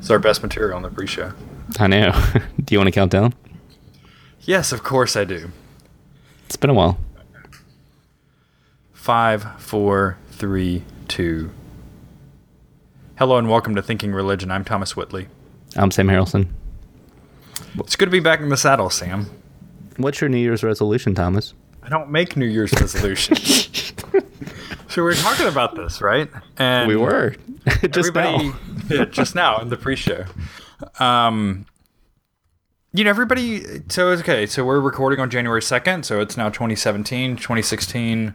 It's our best material on the pre-show. I know. do you want to count down? Yes, of course I do. It's been a while. Five, four, three, two. Hello and welcome to Thinking Religion. I'm Thomas Whitley. I'm Sam Harrelson. It's good to be back in the saddle, Sam. What's your New Year's resolution, Thomas? I don't make New Year's resolutions. so we were talking about this, right? And we were just now. yeah, just now in the pre-show. Um, you know, everybody. So okay. So we're recording on January second. So it's now 2017. 2016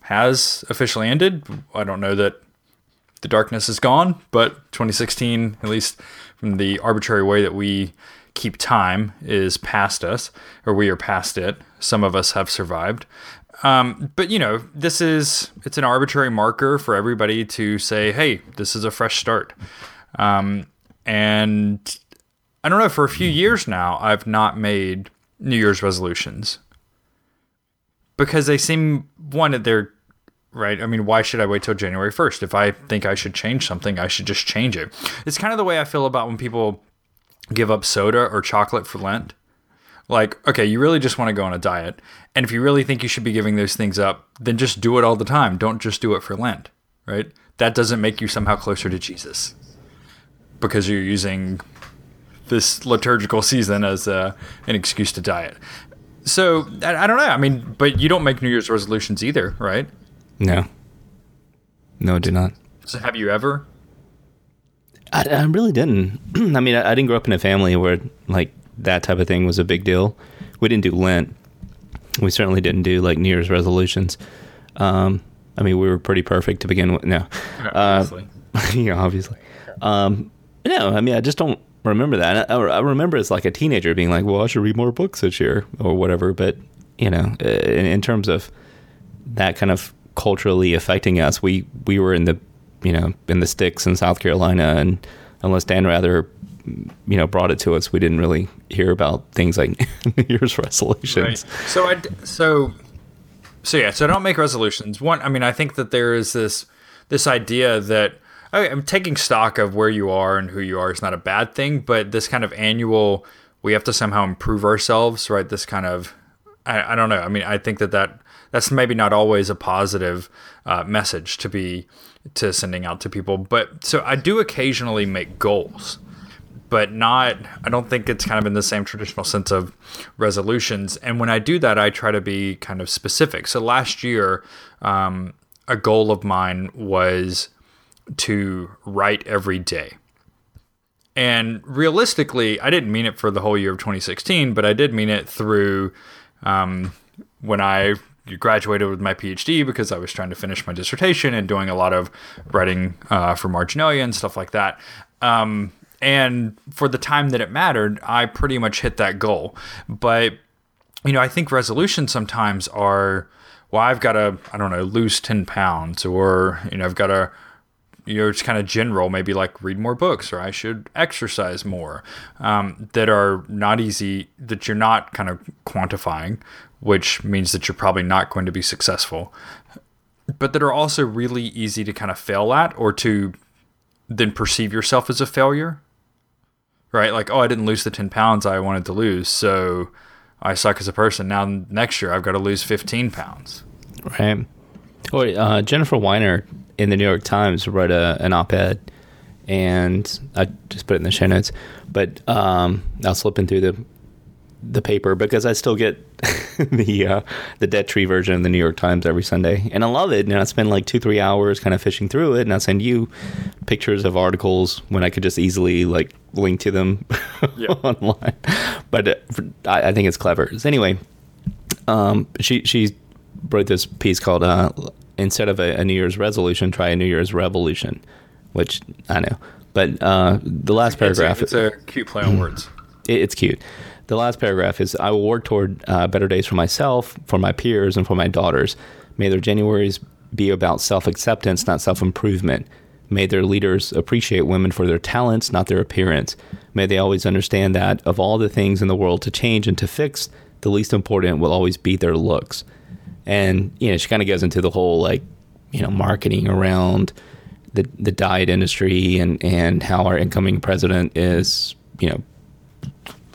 has officially ended. I don't know that the darkness is gone, but 2016, at least from the arbitrary way that we keep time, is past us, or we are past it. Some of us have survived. Um, but you know, this is it's an arbitrary marker for everybody to say, "Hey, this is a fresh start." Um, and I don't know. For a few years now, I've not made New Year's resolutions because they seem one that they're right? I mean, why should I wait till January 1st? If I think I should change something, I should just change it. It's kind of the way I feel about when people give up soda or chocolate for Lent. Like, okay, you really just want to go on a diet. And if you really think you should be giving those things up, then just do it all the time. Don't just do it for Lent, right? That doesn't make you somehow closer to Jesus because you're using this liturgical season as uh, an excuse to diet. So I, I don't know. I mean, but you don't make New Year's resolutions either, right? No. No, do not. So have you ever? I, I really didn't. I mean, I, I, didn't grow up in a family where like that type of thing was a big deal. We didn't do Lent. We certainly didn't do like New Year's resolutions. Um, I mean, we were pretty perfect to begin with. No, obviously. Uh, yeah, obviously. Um, no, I mean, I just don't remember that. I, I, remember as like a teenager being like, "Well, I should read more books this year" or whatever. But you know, in, in terms of that kind of culturally affecting us. We we were in the you know in the sticks in South Carolina, and unless Dan Rather you know brought it to us, we didn't really hear about things like New Year's resolutions. Right. So I so so yeah. So don't make resolutions. One, I mean, I think that there is this this idea that I'm taking stock of where you are and who you are is not a bad thing, but this kind of annual we have to somehow improve ourselves, right? This kind of I, I don't know. I mean, I think that that that's maybe not always a positive uh, message to be to sending out to people. But so I do occasionally make goals, but not. I don't think it's kind of in the same traditional sense of resolutions. And when I do that, I try to be kind of specific. So last year, um, a goal of mine was to write every day. And realistically, I didn't mean it for the whole year of 2016, but I did mean it through um, when I graduated with my PhD because I was trying to finish my dissertation and doing a lot of writing uh, for Marginalia and stuff like that. Um, and for the time that it mattered, I pretty much hit that goal. But, you know, I think resolutions sometimes are, well, I've got to, I don't know, lose 10 pounds or, you know, I've got to, you know, it's kind of general, maybe like read more books or I should exercise more um, that are not easy, that you're not kind of quantifying which means that you're probably not going to be successful, but that are also really easy to kind of fail at or to then perceive yourself as a failure. Right? Like, oh, I didn't lose the 10 pounds I wanted to lose, so I suck as a person. Now, next year, I've got to lose 15 pounds. Right. Well, uh, Jennifer Weiner in the New York Times wrote a, an op ed, and I just put it in the show notes, but um, I was flipping through the the paper because I still get the uh, the Dead Tree version of the New York Times every Sunday, and I love it. And I spend like two three hours kind of fishing through it, and I send you pictures of articles when I could just easily like link to them online. But uh, I, I, think it's clever. So anyway, um, she she wrote this piece called uh, instead of a, a, New Year's resolution, try a New Year's revolution, which I know. But uh, the last paragraph, it's a, it's a cute play on words. It, it's cute the last paragraph is I will work toward uh, better days for myself, for my peers, and for my daughters. May their Januaries be about self acceptance, not self improvement. May their leaders appreciate women for their talents, not their appearance. May they always understand that of all the things in the world to change and to fix, the least important will always be their looks. And, you know, she kind of goes into the whole like, you know, marketing around the the diet industry and and how our incoming president is you know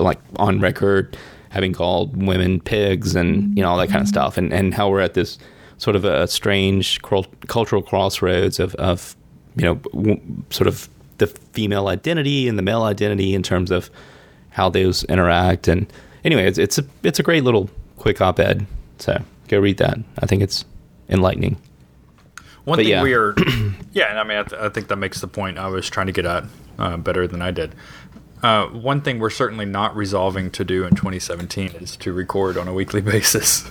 like on record having called women pigs and you know all that kind of stuff and and how we're at this sort of a strange cultural crossroads of of you know sort of the female identity and the male identity in terms of how those interact. And anyway it's it's a it's a great little quick op-ed. So go read that. I think it's enlightening. One but thing yeah. we are, yeah, and I mean, I, th- I, think that makes the point. I was trying to get at uh, better than I did. Uh, one thing we're certainly not resolving to do in 2017 is to record on a weekly basis.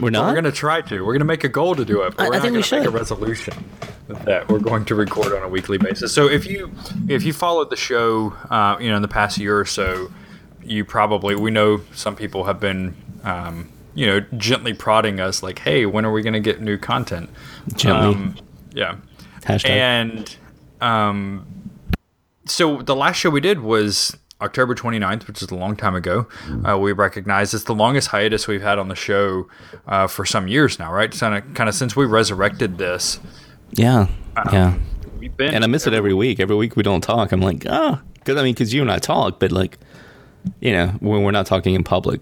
We're not. we're going to try to. We're going to make a goal to do it. But I, we're I not going to make a resolution that we're going to record on a weekly basis. So if you if you followed the show, uh, you know, in the past year or so, you probably we know some people have been. Um, you know, gently prodding us, like, "Hey, when are we going to get new content?" Gently, um, yeah. Hashtag. And um, so the last show we did was October 29th, which is a long time ago. Uh, we recognize it's the longest hiatus we've had on the show uh, for some years now, right? Kind of, kind of since we resurrected this. Yeah, um, yeah. and I miss every, it every week. Every week we don't talk. I'm like, ah, oh. because I mean, because you and I talk, but like, you know, when we're not talking in public.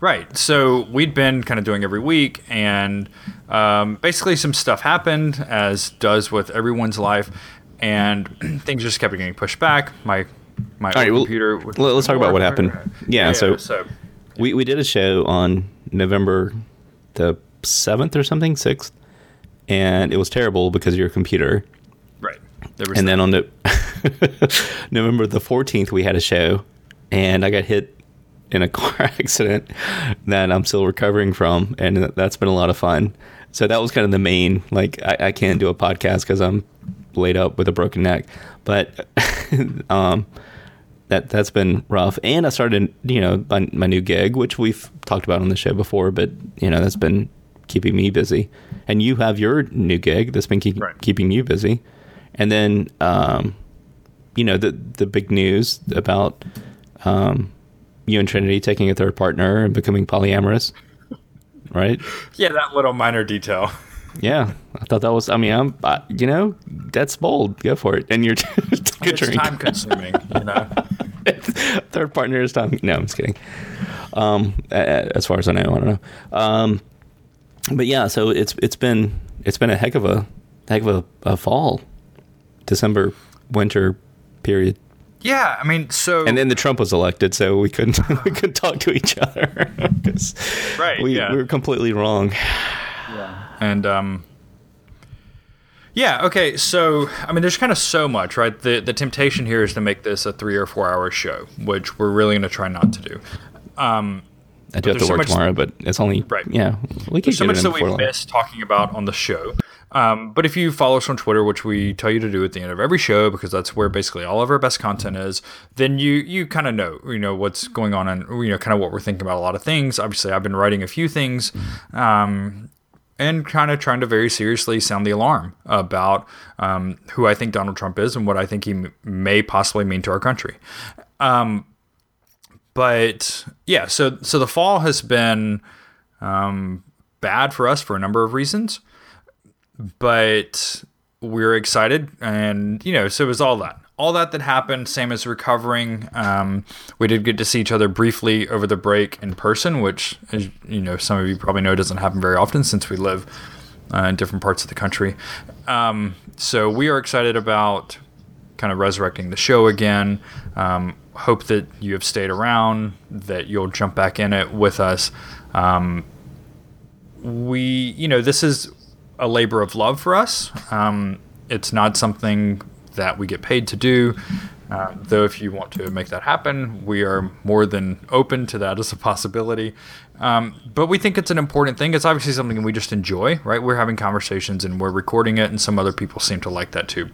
Right. So we'd been kind of doing every week, and um, basically some stuff happened, as does with everyone's life and things just kept getting pushed back. My my right, computer. Well, let's talk about what happened. Yeah, yeah so, so we we did a show on November the seventh or something, sixth, and it was terrible because of your computer. Right. And then on the November the fourteenth, we had a show, and I got hit in a car accident that I'm still recovering from, and that's been a lot of fun. So that was kind of the main like I, I can't do a podcast because I'm laid up with a broken neck. But um, that that's been rough. And I started, you know, my, my, new gig, which we've talked about on the show before, but you know, that's been keeping me busy. And you have your new gig that's been keep, right. keeping you busy. And then, um, you know, the the big news about um, you and Trinity taking a third partner and becoming polyamorous, right? Yeah, that little minor detail. Yeah, I thought that was. I mean, I'm. I, you know, that's bold. Go for it. And you're good it's time consuming. You know, third partner is time. No, I'm just kidding. Um, as far as I know, I don't know. Um, but yeah, so it's it's been it's been a heck of a heck of a, a fall, December winter period. Yeah, I mean, so and then the Trump was elected, so we couldn't we couldn't talk to each other because right, we, yeah. we were completely wrong. Yeah. And um, yeah, okay. So I mean, there's kind of so much, right? The the temptation here is to make this a three or four hour show, which we're really going to try not to do. Um, I do have to work so tomorrow, but it's only right. Yeah, we can. so much that we miss talking about on the show. Um, but if you follow us on Twitter, which we tell you to do at the end of every show, because that's where basically all of our best content is, then you you kind of know you know what's going on and you know kind of what we're thinking about a lot of things. Obviously, I've been writing a few things. Um, and kind of trying to very seriously sound the alarm about um, who I think Donald Trump is and what I think he m- may possibly mean to our country. Um, but yeah, so so the fall has been um, bad for us for a number of reasons, but we're excited, and you know, so it was all that all that that happened, same as recovering. Um, we did get to see each other briefly over the break in person, which, as you know, some of you probably know doesn't happen very often since we live uh, in different parts of the country. Um, so we are excited about kind of resurrecting the show again. Um, hope that you have stayed around, that you'll jump back in it with us. Um, we, you know, this is a labor of love for us. Um, it's not something that we get paid to do. Uh, though, if you want to make that happen, we are more than open to that as a possibility. Um, but we think it's an important thing. It's obviously something we just enjoy, right? We're having conversations and we're recording it, and some other people seem to like that too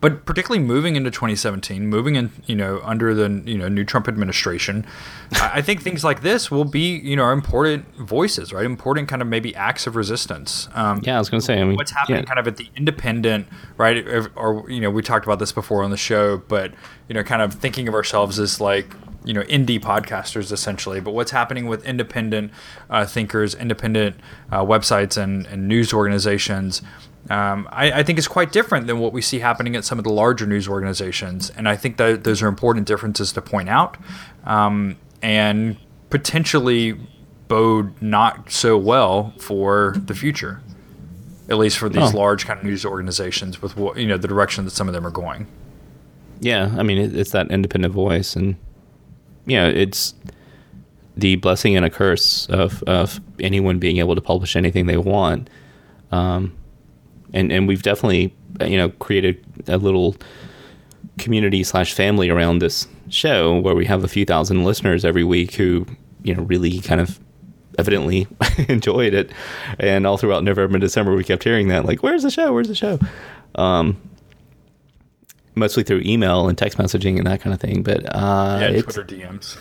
but particularly moving into 2017, moving in, you know, under the you know new Trump administration, I think things like this will be you know important voices, right? Important kind of maybe acts of resistance. Um, yeah, I was going to say, I mean, what's happening yeah. kind of at the independent, right? Or, or you know, we talked about this before on the show, but you know, kind of thinking of ourselves as like you know indie podcasters essentially but what's happening with independent uh, thinkers independent uh, websites and, and news organizations um, I, I, think is quite different than what we see happening at some of the larger news organizations. And I think that those are important differences to point out um, and potentially bode not so well for the future, at least for these oh. large kind of news organizations with what, you know, the direction that some of them are going. Yeah. I mean, it's that independent voice. And, you know, it's the blessing and a curse of, of anyone being able to publish anything they want. Um, and and we've definitely you know created a little community slash family around this show where we have a few thousand listeners every week who you know really kind of evidently enjoyed it. And all throughout november and december we kept hearing that like where's the show? Where's the show? Um, mostly through email and text messaging and that kind of thing but uh, yeah twitter dms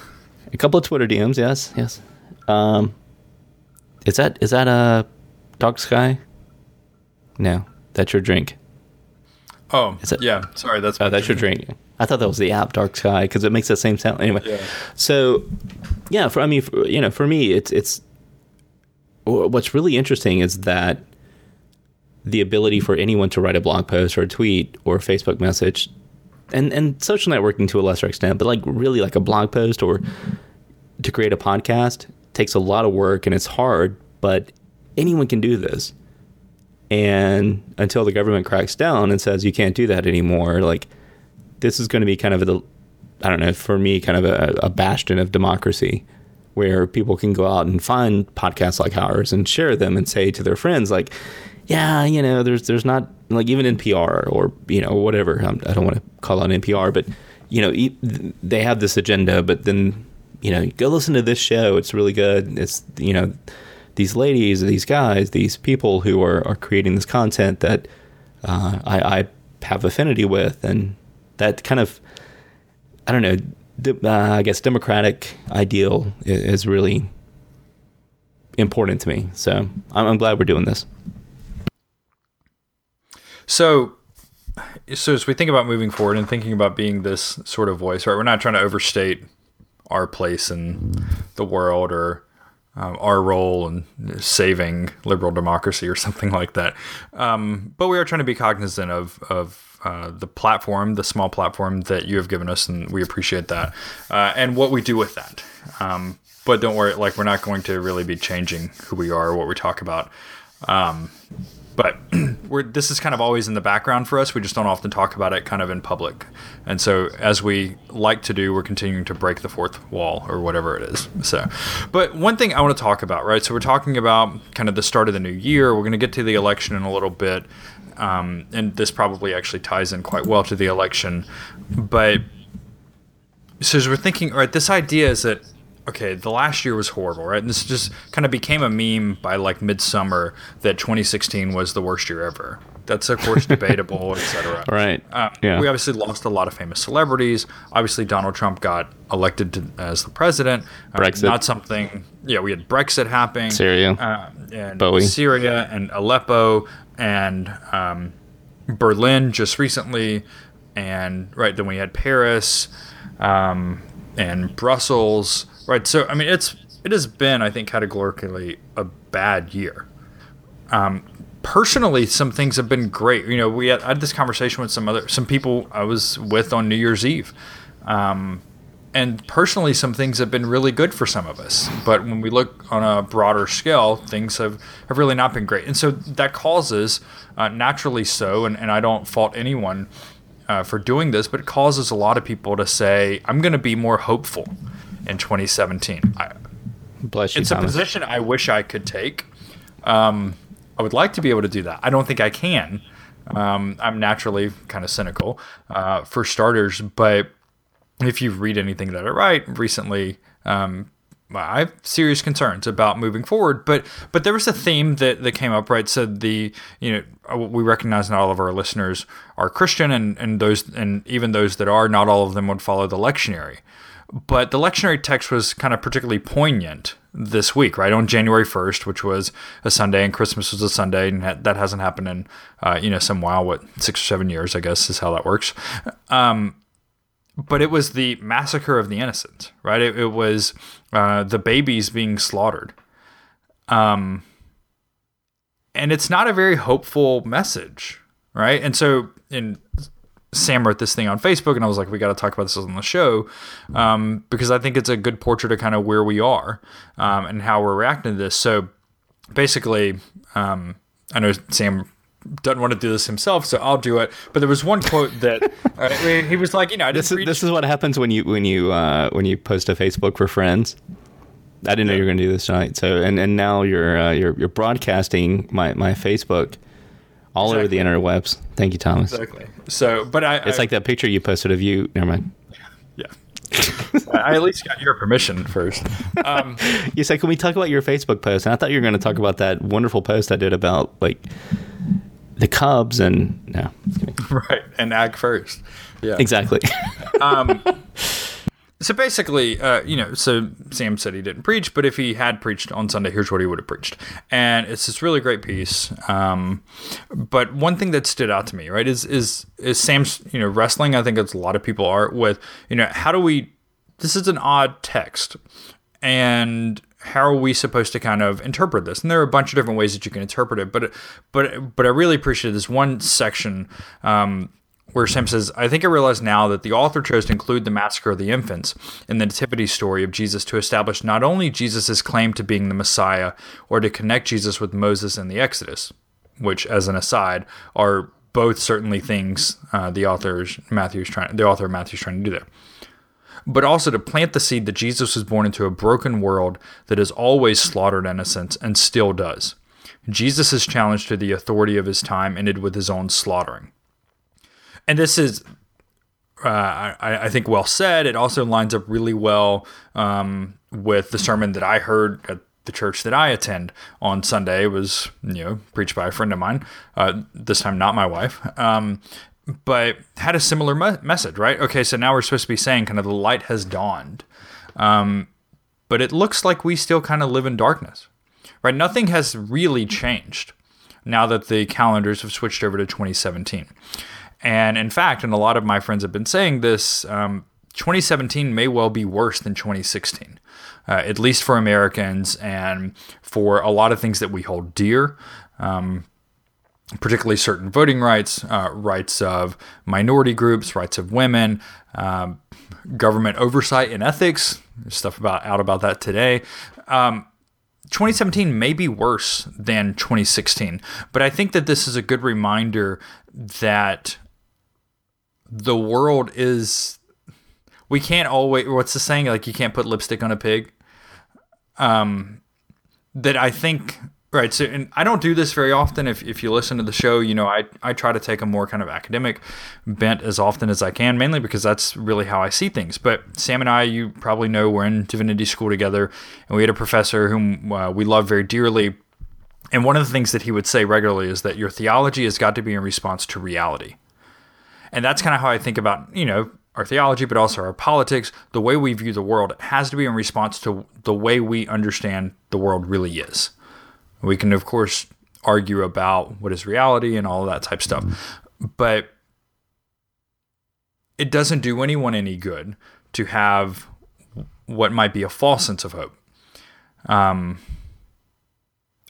a couple of twitter dms yes yes. Um, is that is that a dark sky no, that's your drink. Oh, Is it, yeah. Sorry, that's oh, that's your drink. I thought that was the app Dark Sky because it makes the same sound. Anyway, yeah. so yeah, for I mean, for, you know, for me, it's it's what's really interesting is that the ability for anyone to write a blog post or a tweet or a Facebook message, and and social networking to a lesser extent, but like really like a blog post or to create a podcast takes a lot of work and it's hard, but anyone can do this and until the government cracks down and says you can't do that anymore like this is going to be kind of the, I don't know for me kind of a, a bastion of democracy where people can go out and find podcasts like ours and share them and say to their friends like yeah you know there's there's not like even npr or you know whatever I'm, i do not want to call out npr but you know they have this agenda but then you know go listen to this show it's really good it's you know these ladies, these guys, these people who are, are creating this content that uh, I, I, have affinity with, and that kind of I don't know. Uh, I guess democratic ideal is, is, really important to me. So I'm, I'm glad we're doing this. So so as we think about moving forward and thinking about being this sort of voice, right? We're not trying to overstate our place in the world or um, our role in saving liberal democracy or something like that. Um, but we are trying to be cognizant of of uh, the platform, the small platform that you have given us, and we appreciate that, uh, and what we do with that. Um, but don't worry, like we're not going to really be changing who we are or what we talk about. But we're this is kind of always in the background for us. We just don't often talk about it kind of in public. And so as we like to do, we're continuing to break the fourth wall or whatever it is. So but one thing I want to talk about, right? So we're talking about kind of the start of the new year. We're going to get to the election in a little bit. Um, and this probably actually ties in quite well to the election. But so as we're thinking, right, this idea is that okay, the last year was horrible, right? And this just kind of became a meme by like midsummer that 2016 was the worst year ever. That's of course debatable, etc. Right. Um, yeah. We obviously lost a lot of famous celebrities. Obviously, Donald Trump got elected to, as the president. Uh, Brexit. Not something. Yeah, we had Brexit happening. Syria. Uh, and Bowie. Syria and Aleppo and um, Berlin just recently, and right then we had Paris um, and Brussels Right. So I mean, it's it has been, I think, categorically a bad year. Um, personally, some things have been great. You know, we had, I had this conversation with some other some people I was with on New Year's Eve. Um, and personally, some things have been really good for some of us. But when we look on a broader scale, things have, have really not been great. And so that causes, uh, naturally so, and, and I don't fault anyone uh, for doing this, but it causes a lot of people to say, I'm going to be more hopeful in 2017. I, Bless you, it's Thomas. a position I wish I could take. Um, I would like to be able to do that. I don't think I can. Um, I'm naturally kind of cynical, uh, for starters. But if you read anything that I write recently, um, I have serious concerns about moving forward. But but there was a theme that, that came up, right? Said the you know uh, we recognize not all of our listeners are Christian, and and those and even those that are, not all of them would follow the lectionary. But the lectionary text was kind of particularly poignant this week, right? On January 1st, which was a Sunday, and Christmas was a Sunday, and that hasn't happened in, uh, you know, some while, what, six or seven years, I guess, is how that works. Um, but it was the massacre of the innocent, right? It, it was uh, the babies being slaughtered. Um, and it's not a very hopeful message, right? And so, in Sam wrote this thing on Facebook, and I was like, we got to talk about this on the show um, because I think it's a good portrait of kind of where we are um, and how we're reacting to this. So basically, um, I know Sam doesn't want to do this himself, so I'll do it. But there was one quote that uh, he was like, you know, this is this is what happens when you when you uh, when you post to Facebook for friends. I didn't know you were going to do this tonight. So and, and now you're uh, you're you're broadcasting my my Facebook all exactly. over the interwebs. Thank you, Thomas. Exactly. So, but I it's I, like that picture you posted of you. Never mind. Yeah. I at least got your permission first. Um, you said, "Can we talk about your Facebook post?" And I thought you were going to talk about that wonderful post I did about like the Cubs and no, right and ag first. Yeah, exactly. um, so basically, uh, you know, so Sam said he didn't preach, but if he had preached on Sunday, here's what he would have preached. And it's this really great piece. Um, but one thing that stood out to me, right, is is is Sam's, you know, wrestling. I think it's a lot of people are with, you know, how do we? This is an odd text, and how are we supposed to kind of interpret this? And there are a bunch of different ways that you can interpret it, but but but I really appreciate this one section um, where Sam says, I think I realize now that the author chose to include the massacre of the infants in the nativity story of Jesus to establish not only Jesus' claim to being the Messiah or to connect Jesus with Moses and the Exodus, which, as an aside, are both certainly things uh, the author's Matthew's trying the author of Matthew's trying to do there. But also to plant the seed that Jesus was born into a broken world that has always slaughtered innocents and still does. Jesus' challenge to the authority of his time ended with his own slaughtering and this is uh, I, I, think well said. It also lines up really well um, with the sermon that I heard at the church that I attend on Sunday. It was you know preached by a friend of mine. Uh, this time, not my wife. Um, but had a similar me- message, right? Okay, so now we're supposed to be saying kind of the light has dawned, um, but it looks like we still kind of live in darkness, right? Nothing has really changed now that the calendars have switched over to 2017. And in fact, and a lot of my friends have been saying this, um, 2017 may well be worse than 2016, uh, at least for Americans and for a lot of things that we hold dear. Um, particularly certain voting rights, uh, rights of minority groups, rights of women, um, government oversight and ethics. There's stuff about out about that today. Um, 2017 may be worse than 2016, but I think that this is a good reminder that the world is we can't always what's the saying? Like you can't put lipstick on a pig. Um that i think right so and i don't do this very often. If, if you listen to the show you know i i try to take a more kind of academic bent as often as i can mainly because that's really how i see things. But sam and i you probably know we're in divinity school together and we had a professor whom uh, we love very dearly. And one of the things that he would say regularly is that your theology has got to be in response to reality and that's kind of how I think about, you know, our theology, but also our politics, the way we view the world has to be in response to the way we understand the world really is. We can, of course, argue about what is reality and all that type of stuff, but it doesn't do anyone any good to have what might be a false sense of hope. Um,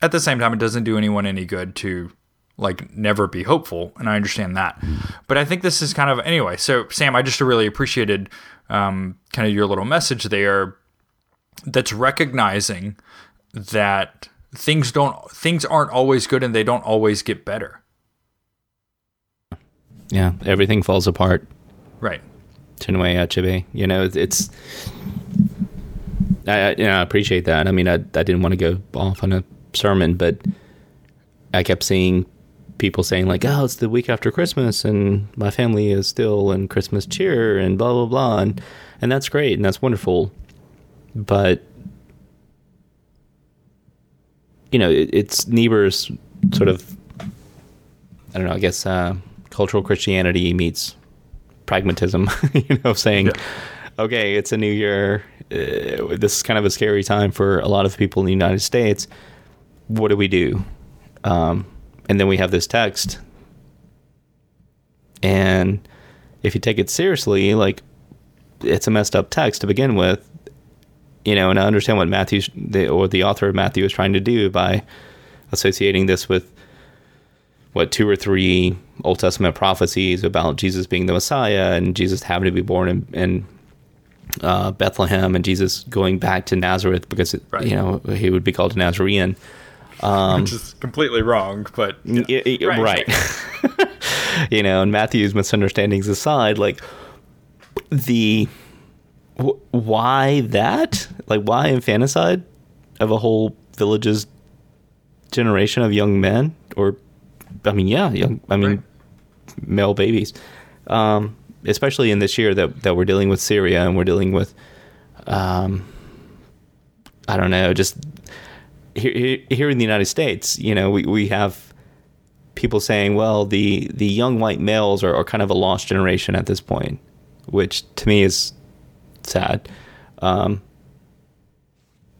at the same time, it doesn't do anyone any good to like never be hopeful and i understand that but i think this is kind of anyway so sam i just really appreciated um, kind of your little message there that's recognizing that things don't things aren't always good and they don't always get better yeah everything falls apart right Chinua Achebe. You know, it's I, you know, I appreciate that. I mean, I, I didn't want to go off on a sermon, but I kept seeing people saying like, "Oh, it's the week after Christmas, and my family is still in Christmas cheer," and blah blah blah, and and that's great and that's wonderful, but you know, it, it's Niebuhr's sort of, I don't know, I guess uh, cultural Christianity meets pragmatism. you know, saying, yeah. okay, it's a new year. Uh, this is kind of a scary time for a lot of people in the United States. What do we do? Um, and then we have this text and if you take it seriously like it's a messed up text to begin with you know and i understand what matthew or the author of matthew is trying to do by associating this with what two or three Old Testament prophecies about Jesus being the Messiah and Jesus having to be born in, in uh, Bethlehem and Jesus going back to Nazareth because it, Right. you know he would be called a Nazarene. Um, which is completely wrong, but yeah. Y- y- right. you know, and Matthew's misunderstandings aside, like the wh- why that? Like why infanticide of a whole village's generation of young men or I mean, yeah, young I mean Right. male babies. Um especially in this year that that we're dealing with Syria and we're dealing with um I don't know, just here, here- in the United States, you know, we, we have people saying, well, the, the young white males are, are kind of a lost generation at this point, which to me is sad. Um,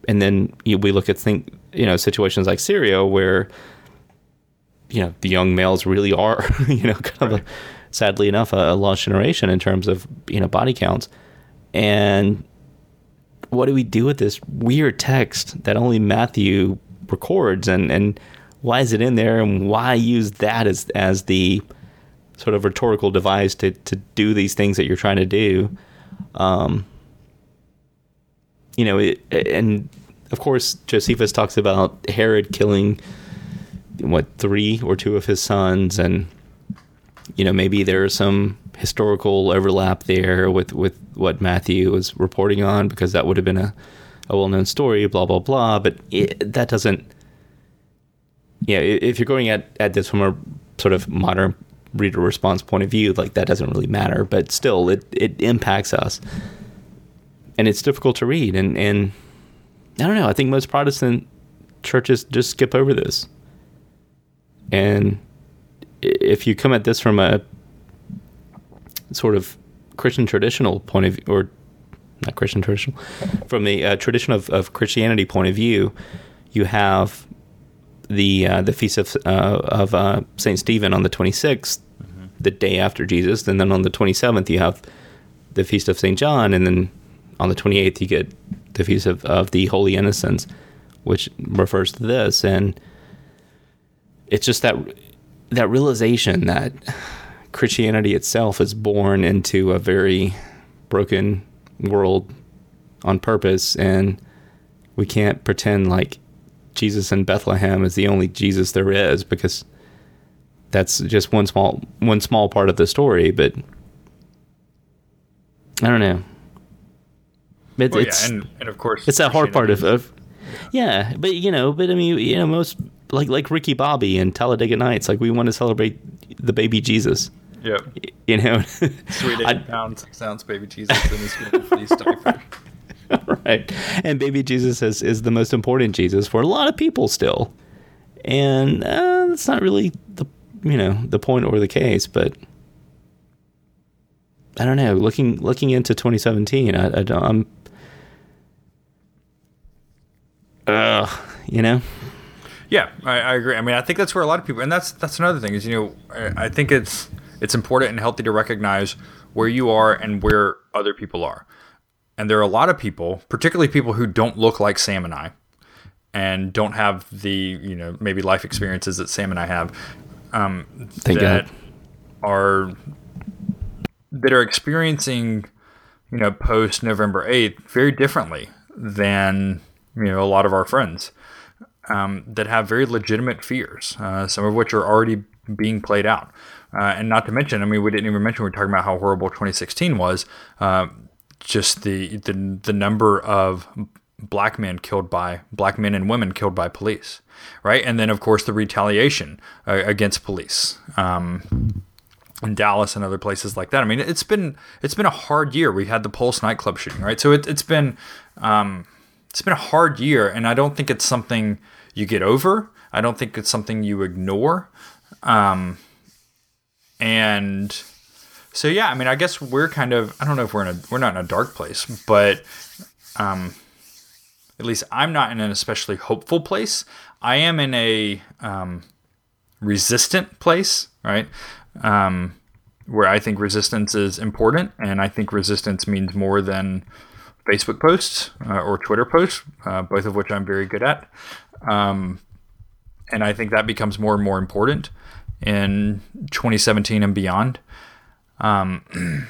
and then you, we look at think you know situations like Syria where you know the young males really are you know kind of a, sadly enough a, a lost generation in terms of you know body counts and what do we do with this weird text that only Matthew records? And and why is it in there? And why use that as as the sort of rhetorical device to to do these things that you're trying to do? Um you know it, and of course Josephus talks about Herod killing what three or two of his sons. And you know maybe there's some historical overlap there with with what Matthew was reporting on because that would have been a, a well-known story blah blah blah. But it, that doesn't yeah if you're going at at this from a sort of modern reader response point of view like that doesn't really matter. But still it it impacts us. And it's difficult to read. And and I don't know. I think most Protestant churches just skip over this. And if you come at this from a sort of Christian traditional point of view, or not Christian traditional, from the uh, tradition of, of Christianity point of view, you have the uh, the feast of uh, of uh, Saint Stephen on the 26th, the day after Jesus, and then on the 27th you have the feast of Saint John, and then on the 28th you get the feast of, of the Holy Innocents, which refers to this, and it's just that that realization that Christianity itself is born into a very broken world on purpose, and we can't pretend like Jesus in Bethlehem is the only Jesus there is because that's just one small one small part of the story. But I don't know. It, Well, it's yeah, and, and of course it's that hard part of, of yeah but you know but i mean you know most like like ricky bobby and talladega nights like we want to celebrate the baby jesus Yep. you know Sweet I- eight pound, six ounce baby Jesus in his little fleece diaper. right and baby jesus is, is the most important jesus for a lot of people still and uh, that's not really the you know the point or the case but i don't know looking looking into 2017 i, I don't i'm uh you know Yeah, I, I agree. I mean, I think that's where a lot of people, and that's that's another thing is you know, I, I think it's it's important and healthy to recognize where you are and where other people are, and there are a lot of people, particularly people who don't look like Sam and I, and don't have the you know maybe life experiences that Sam and I have, um, Thank that God. are that are experiencing you know post November eighth very differently than you know a lot of our friends um, that have very legitimate fears, uh, some of which are already being played out. Uh, and not to mention, I mean, we didn't even mention we are talking about how horrible 2016 was. Uh, just the, the the number of black men killed by black men and women killed by police, right? And then of course the retaliation uh, against police. Um, in Dallas and other places like that. I mean, it's been it's been a hard year. We had the Pulse nightclub shooting, right? So it, it's been um, it's been a hard year, and I don't think it's something you get over. I don't think it's something you ignore. Um, and so yeah, I mean, I guess we're kind of I don't know if we're in a we're not in a dark place, but um, at least I'm not in an especially hopeful place. I am in a um, resistant place, right? Um, where I think resistance is important, and I think resistance means more than Facebook posts uh, or Twitter posts, uh, both of which I'm very good at. Um, and I think that becomes more and more important. In 2017 and beyond. Um,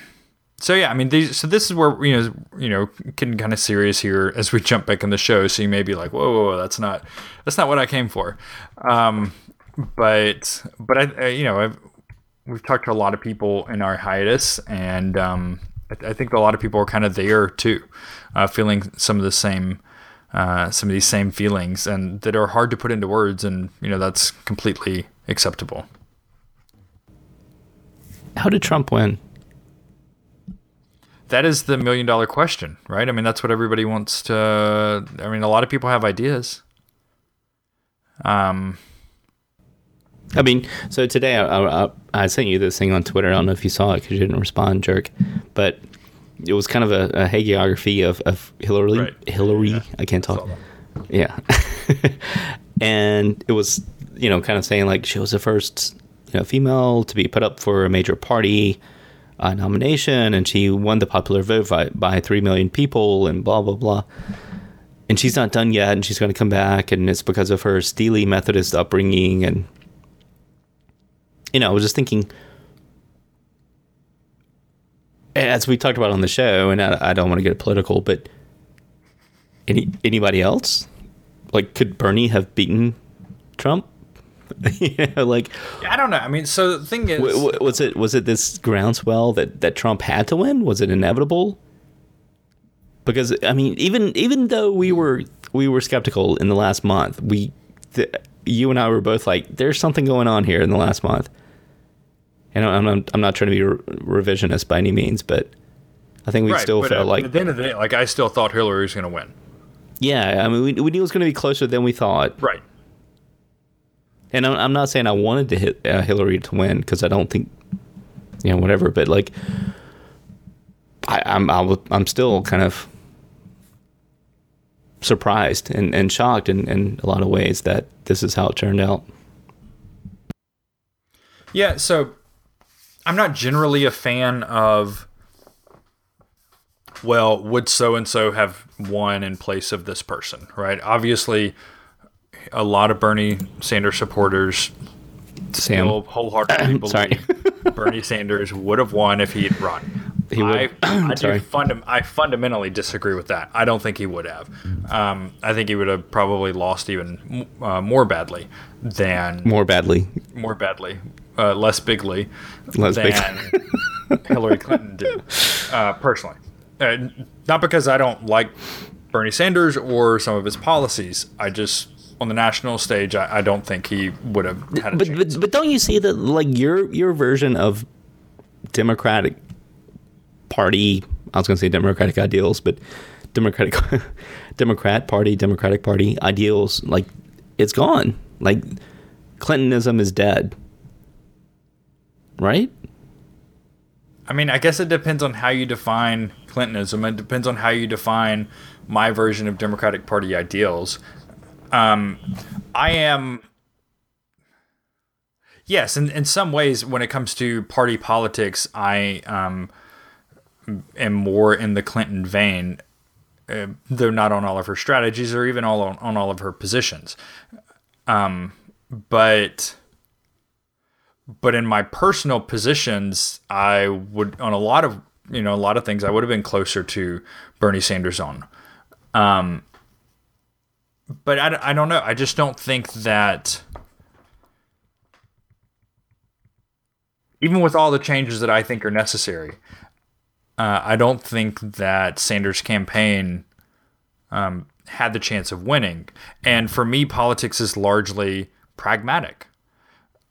so yeah, I mean, these, so this is where you know, you know, getting kind of serious here as we jump back in the show. So you may be like, whoa, whoa, whoa that's not, that's not what I came for. Um, but, but I, I you know, I've, we've talked to a lot of people in our hiatus, and um, I, I, think a lot of people are kind of there too, uh, feeling some of the same, uh, some of these same feelings, and that are hard to put into words, and you know, that's completely acceptable. How did Trump win? That is the million dollar question, right? I mean, that's what everybody wants to. I mean, a lot of people have ideas. Um, I mean, so today I, I, I, sent you this thing on Twitter. I don't know if you saw it because you didn't respond, jerk. But it was kind of a, a hagiography of, of Hillary. Right. Hillary, yeah. I can't talk. Yeah, and it was you know kind of saying like she was the first you know female to be put up for a major party uh, nomination, and she won the popular vote by, by three million people, and blah blah blah and she's not done yet and she's going to come back and it's because of her steely methodist upbringing and you know, I was just thinking, as we talked about on the show, and I, I don't want to get political, but any anybody else, like, could Bernie have beaten Trump? yeah, like I don't know. I mean, so the thing is, w- w- was it was it this groundswell that that Trump had to win? Was it inevitable? Because I mean, even even though we were we were skeptical in the last month, we the, you and I were both like, there's something going on here in the last month and I'm not, I'm not trying to be re- revisionist by any means, but I think we right, still felt uh, like at the end of the day, like I still thought Hillary was going to win. Yeah, I mean, we, we knew it was going to be closer than we thought. Right. And I'm, not saying I wanted to hit uh, Hillary to win because I don't think, you know, whatever. But like, I, I'm i I'm still kind of surprised and, and shocked in, in a lot of ways that this is how it turned out. Yeah, so I'm not generally a fan of well, would so and so have won in place of this person, right? Obviously, a lot of Bernie Sanders supporters Sam. still wholeheartedly believe Bernie Sanders would have won if he had run. He would. I, I, do funda- I fundamentally disagree with that. I don't think he would have. Um, I think he would have probably lost even uh, more badly than more badly, more badly uh, less bigly less than big. Hillary Clinton did, uh, personally. Uh, not because I don't like Bernie Sanders or some of his policies. I just on the national stage, I, I don't think he would have had a but, chance. But, but don't you see that like your your version of Democratic Party? I was going to say Democratic ideals, but Democratic Democrat Party, Democratic Party ideals, like it's gone. Like Clintonism is dead right? I mean, I guess it depends on how you define Clintonism. It depends on how you define my version of Democratic Party ideals. Um, I am, yes, in, in some ways, when it comes to party politics, I um, am more in the Clinton vein, uh, though not on all of her strategies or even all on, on all of her positions. Um, but but in my personal positions, I would on a lot of you know a lot of things I would have been closer to Bernie Sanders on. Um, but I, I don't know. I just don't think that even with all the changes that I think are necessary, uh, I don't think that Sanders' campaign um, had the chance of winning. And for me, politics is largely pragmatic.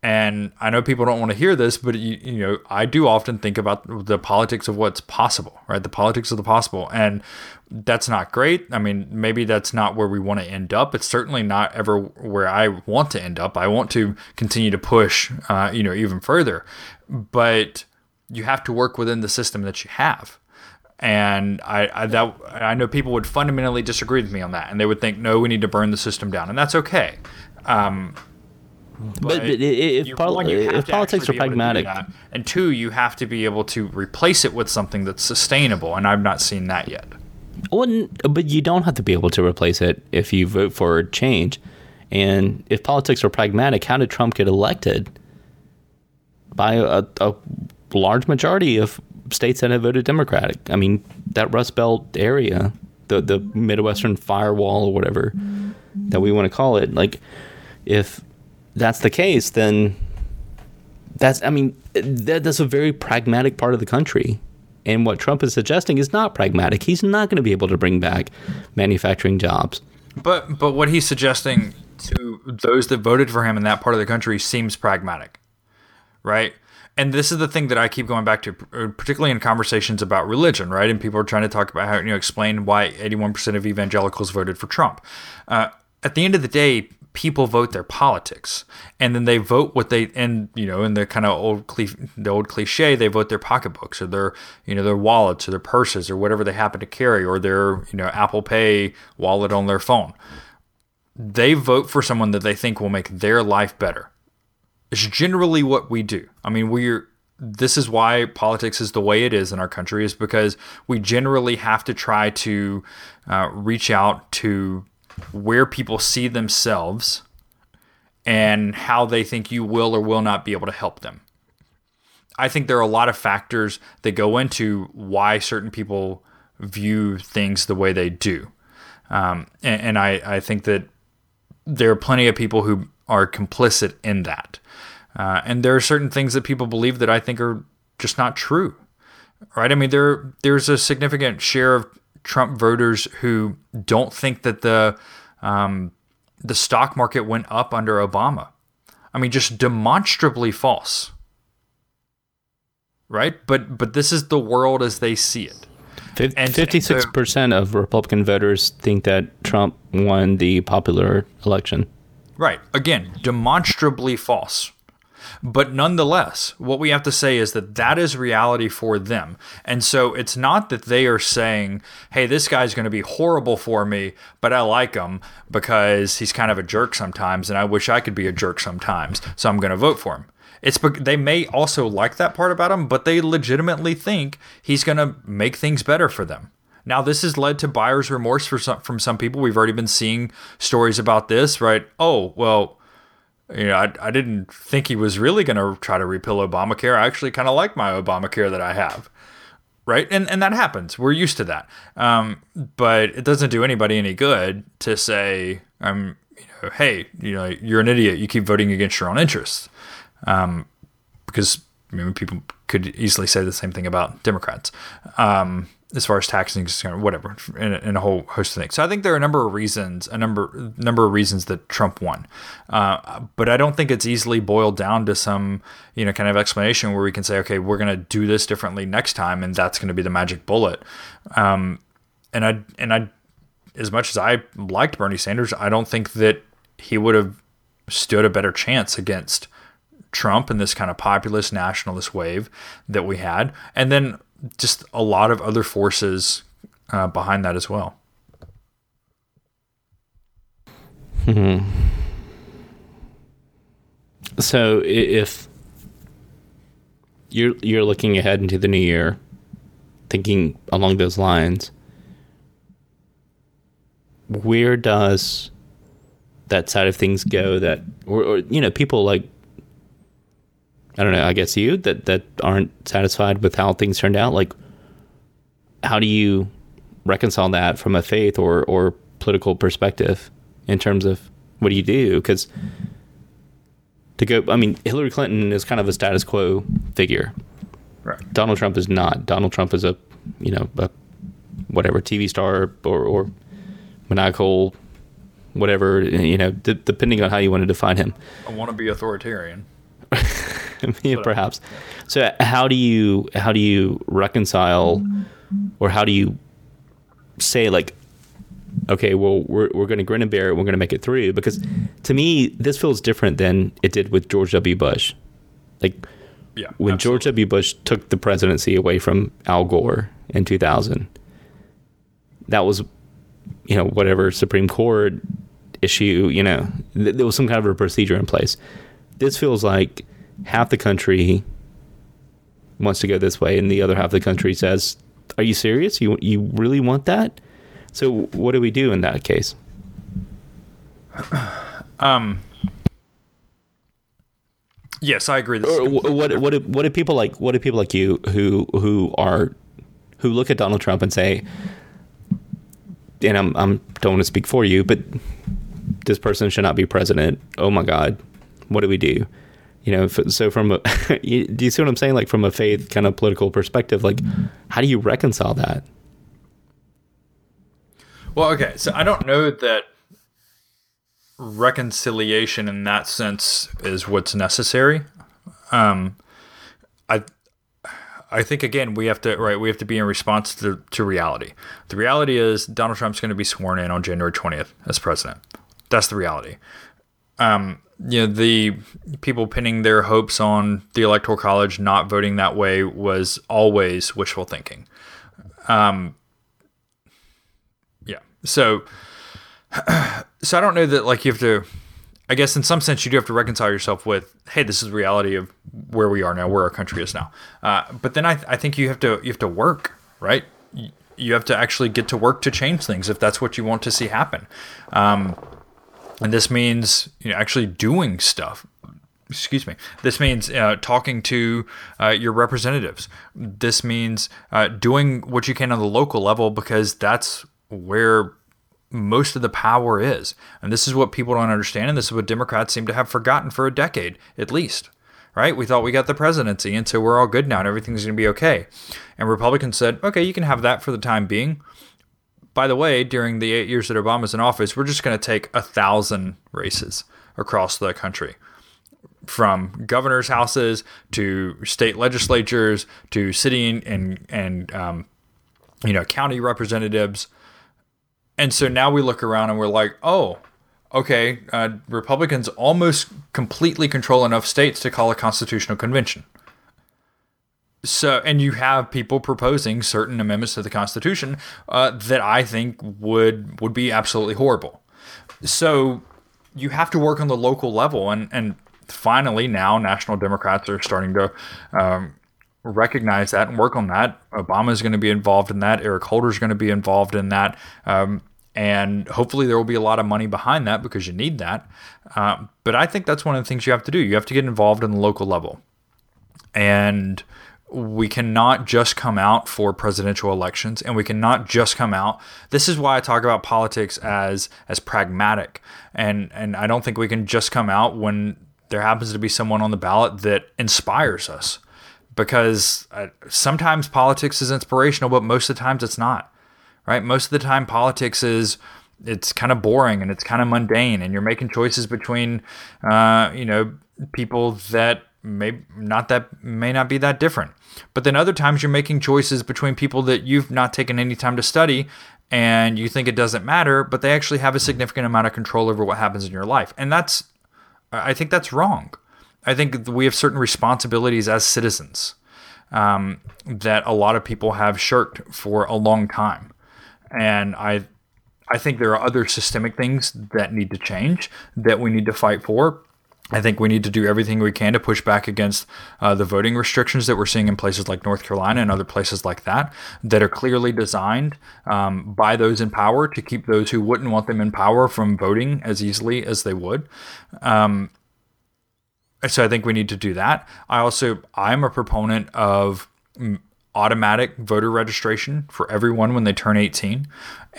And I know people don't want to hear this, but you, you, know, I do often think about the politics of what's possible, right? The politics of the possible. And that's not great. I mean, maybe that's not where we want to end up. It's certainly not ever where I want to end up. I want to continue to push, uh, you know, even further. But you have to work within the system that you have. And I, I that I know people would fundamentally disagree with me on that, and they would think, no, we need to burn the system down, and that's okay. Um, but, but if, one, if politics are pragmatic, and two, you have to be able to replace it with something that's sustainable, and I've not seen that yet. Well, but you don't have to be able to replace it if you vote for change. And if politics are pragmatic, how did Trump get elected? by a, a large majority of states that have voted Democratic. I mean, that Rust Belt area, the the Midwestern firewall or whatever that we want to call it, like if that's the case, then that's I mean that, that's a very pragmatic part of the country. And what Trump is suggesting is not pragmatic. He's not going to be able to bring back manufacturing jobs. But but what he's suggesting to those that voted for him in that part of the country seems pragmatic, right? And this is the thing that I keep going back to, particularly in conversations about religion, right? And people are trying to talk about how you know explain why 81% of evangelicals voted for Trump. Uh, at the end of the day, people vote their politics. And then they vote what they and you know in the kind of old the old cliche they vote their pocketbooks or their you know their wallets or their purses or whatever they happen to carry or their you know apple pay wallet on their phone. They vote for someone that they think will make their life better. It's generally what we do. I mean we're this is why politics is the way it is in our country is because we generally have to try to uh, reach out to where people see themselves and how they think you will or will not be able to help them. I think there are a lot of factors that go into why certain people view things the way they do. Um, and, and I, I, think that there are plenty of people who are complicit in that. Uh, and there are certain things that people believe that I think are just not true. Right? I mean, there there's a significant share of Trump voters who don't think that the um, the stock market went up under Obama. I mean, just demonstrably false. Right? But but this is the world as they see it. And Fifty-six percent of Republican voters think that Trump won the popular election. Right. Again, demonstrably false. But nonetheless, what we have to say is that that is reality for them. And so it's not that they are saying, hey, this guy's going to be horrible for me, but I like him because he's kind of a jerk sometimes and I wish I could be a jerk sometimes. So I'm going to vote for him. It's they may also like that part about him, but they legitimately think he's going to make things better for them. Now, this has led to buyer's remorse for some, from some people. We've already been seeing stories about this, right? Oh, well, you know, I, I didn't think he was really going to try to repeal Obamacare. I actually kind of like my Obamacare that I have. Right. And, and that happens. We're used to that. Um, but it doesn't do anybody any good to say, um, you know, hey, you know, you're an idiot. You keep voting against your own interests. Um, because I mean, people could easily say the same thing about Democrats. Um, as far as taxing whatever, and, a whole host of things. So I think there are a number of reasons, a number number of reasons that Trump won, uh, but I don't think it's easily boiled down to some you know kind of explanation where we can say, okay, we're going to do this differently next time, and that's going to be the magic bullet. Um, and I and I, as much as I liked Bernie Sanders, I don't think that he would have stood a better chance against Trump and this kind of populist nationalist wave that we had, and then just a lot of other forces uh, behind that as well. Hmm. So if you're you're looking ahead into the new year, thinking along those lines, where does that side of things go? That or, or you know people like I don't know, I guess you that that aren't satisfied with how things turned out, like how do you reconcile that from a faith or or political perspective in terms of what do you do? Because to go, I mean, Hillary Clinton is kind of a status quo figure. Right. Donald Trump is not. Donald Trump is a, you know, a whatever TV star or, or maniacal, whatever, you know, d- depending on how you want to define him. I want to be authoritarian. yeah, perhaps. So how do you how do you reconcile, or how do you say like, okay, well we're we're going to grin and bear it, we're going to make it through? Because to me, this feels different than it did with George W. Bush. Like yeah, when absolutely. George W. Bush took the presidency away from Al Gore in 2000, that was, you know, whatever Supreme Court issue, you know, th- there was some kind of a procedure in place. This feels like half the country wants to go this way, and the other half of the country says, "Are you serious? You you really want that?" So what do we do in that case? Um, Yes, I agree. This Or what what do, what do people like what do people like you who who are who look at Donald Trump and say and I'm I'm don't want to speak for you, but this person should not be president. Oh my God, what do we do? You know, so from a do you see what I'm saying? Like from a faith kind of political perspective, like how do you reconcile that? Well, okay, so I don't know that reconciliation in that sense is what's necessary. Um, I, I think again we have to right we have to be in response to, to reality. The reality is Donald Trump's going to be sworn in on January twentieth as president. That's the reality. Um, you know the people pinning their hopes on the electoral college not voting that way was always wishful thinking. Um, yeah. So, so I don't know that like you have to. I guess in some sense you do have to reconcile yourself with, hey, this is the reality of where we are now, where our country is now. Uh, but then I, I think you have to you have to work, right? You, you have to actually get to work to change things if that's what you want to see happen. Um, and this means you know, actually doing stuff. Excuse me. This means uh, talking to uh, your representatives. This means uh, doing what you can on the local level because that's where most of the power is. And this is what people don't understand. And this is what Democrats seem to have forgotten for a decade, at least. Right? We thought we got the presidency, and so we're all good now, and everything's going to be okay. And Republicans said, okay, you can have that for the time being by the way, during the eight years that Obama's in office, we're just going to take a thousand races across the country from governors' houses to state legislatures to city and and um, you know county representatives. And so now we look around and we're like, oh, okay, uh, Republicans almost completely control enough states to call a constitutional convention. So, and you have people proposing certain amendments to the Constitution uh, that I think would would be absolutely horrible. So, you have to work on the local level, and and finally now national Democrats are starting to um, recognize that and work on that. Obama is going to be involved in that. Eric Holder is going to be involved in that. Um, and hopefully there will be a lot of money behind that because you need that. Um, but I think that's one of the things you have to do. You have to get involved in the local level, and we cannot just come out for presidential elections and we cannot just come out. This is why i talk about politics as as pragmatic. And and i don't think we can just come out when there happens to be someone on the ballot that inspires us. Because uh, sometimes politics is inspirational but most of the times it's not right? Most of the time politics is it's kind of boring and it's kind of mundane and you're making choices between uh, you know people that may not that may not be that different but then other times you're making choices between people that you've not taken any time to study and you think it doesn't matter but they actually have a significant amount of control over what happens in your life and that's i think that's wrong i think we have certain responsibilities as citizens um, that a lot of people have shirked for a long time and i I think there are other systemic things that need to change that we need to fight for. I think we need to do everything we can to push back against uh, the voting restrictions that we're seeing in places like North Carolina and other places like that, that are clearly designed um, by those in power to keep those who wouldn't want them in power from voting as easily as they would. Um, so I think we need to do that. I also I'm a proponent of automatic voter registration for everyone when they turn 18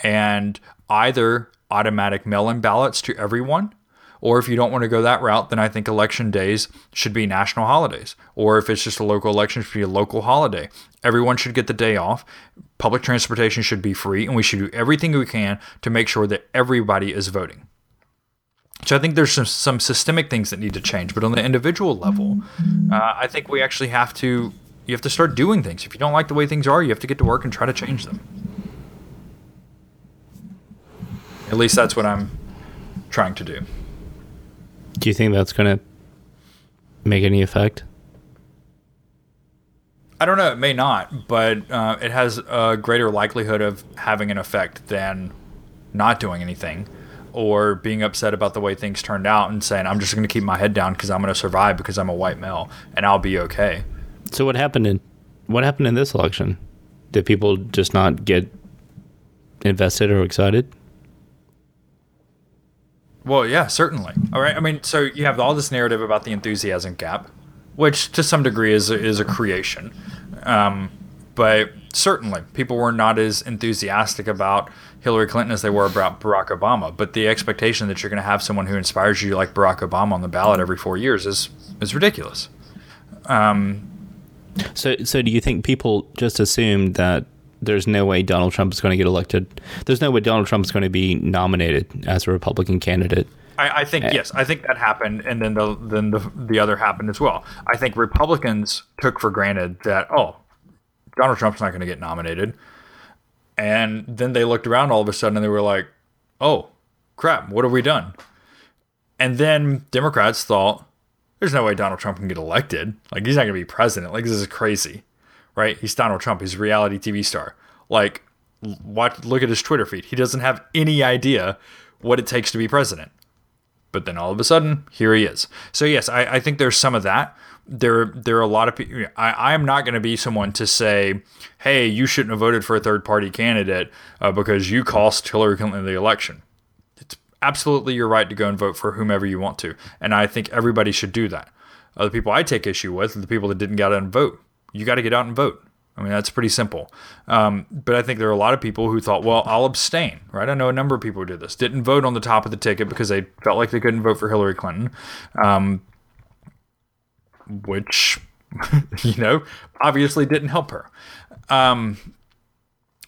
and either automatic mail-in ballots to everyone or if you don't want to go that route then i think election days should be national holidays or if it's just a local election it should be a local holiday everyone should get the day off public transportation should be free and we should do everything we can to make sure that everybody is voting so I think there's some, some systemic things that need to change, but on the individual level, uh, I think we actually have to you have to start doing things. If you don't like the way things are, you have to get to work and try to change them. At least that's what I'm trying to do. Do you think that's going to make any effect? I don't know. It may not, but uh, it has a greater likelihood of having an effect than not doing anything or being upset about the way things turned out and saying, I'm just going to keep my head down because I'm going to survive because I'm a white male and I'll be okay. So what happened in what happened in this election? Did people just not get invested or excited? Well, yeah, certainly. All right. I mean, so you have all this narrative about the enthusiasm gap, which to some degree is a, is a creation. Um, but certainly, people were not as enthusiastic about Hillary Clinton as they were about Barack Obama. But the expectation that you're going to have someone who inspires you like Barack Obama on the ballot every four years is is ridiculous. Um, so, so do you think people just assumed that there's no way Donald Trump is going to get elected? There's no way Donald Trump is going to be nominated as a Republican candidate. I, I think eh. yes, I think that happened, and then the then the the other happened as well. I think Republicans took for granted that oh, Donald Trump's not going to get nominated, and then they looked around all of a sudden and they were like, oh, crap, what have we done? And then Democrats thought, there's no way Donald Trump can get elected. Like he's not going to be president. Like this is crazy, right? He's Donald Trump. He's a reality TV star. Like, watch, look at his Twitter feed. He doesn't have any idea what it takes to be president. But then all of a sudden, here he is. So yes, I, I think there's some of that. There, there are a lot of people. I, am not going to be someone to say, "Hey, you shouldn't have voted for a third party candidate uh, because you cost Hillary Clinton the election." It's absolutely your right to go and vote for whomever you want to, and I think everybody should do that. Uh, the people I take issue with are the people that didn't get and vote. You got to get out and vote. I mean, that's pretty simple. Um, but I think there are a lot of people who thought, well, I'll abstain, right? I know a number of people who did this, didn't vote on the top of the ticket because they felt like they couldn't vote for Hillary Clinton, um, which, you know, obviously didn't help her. Um,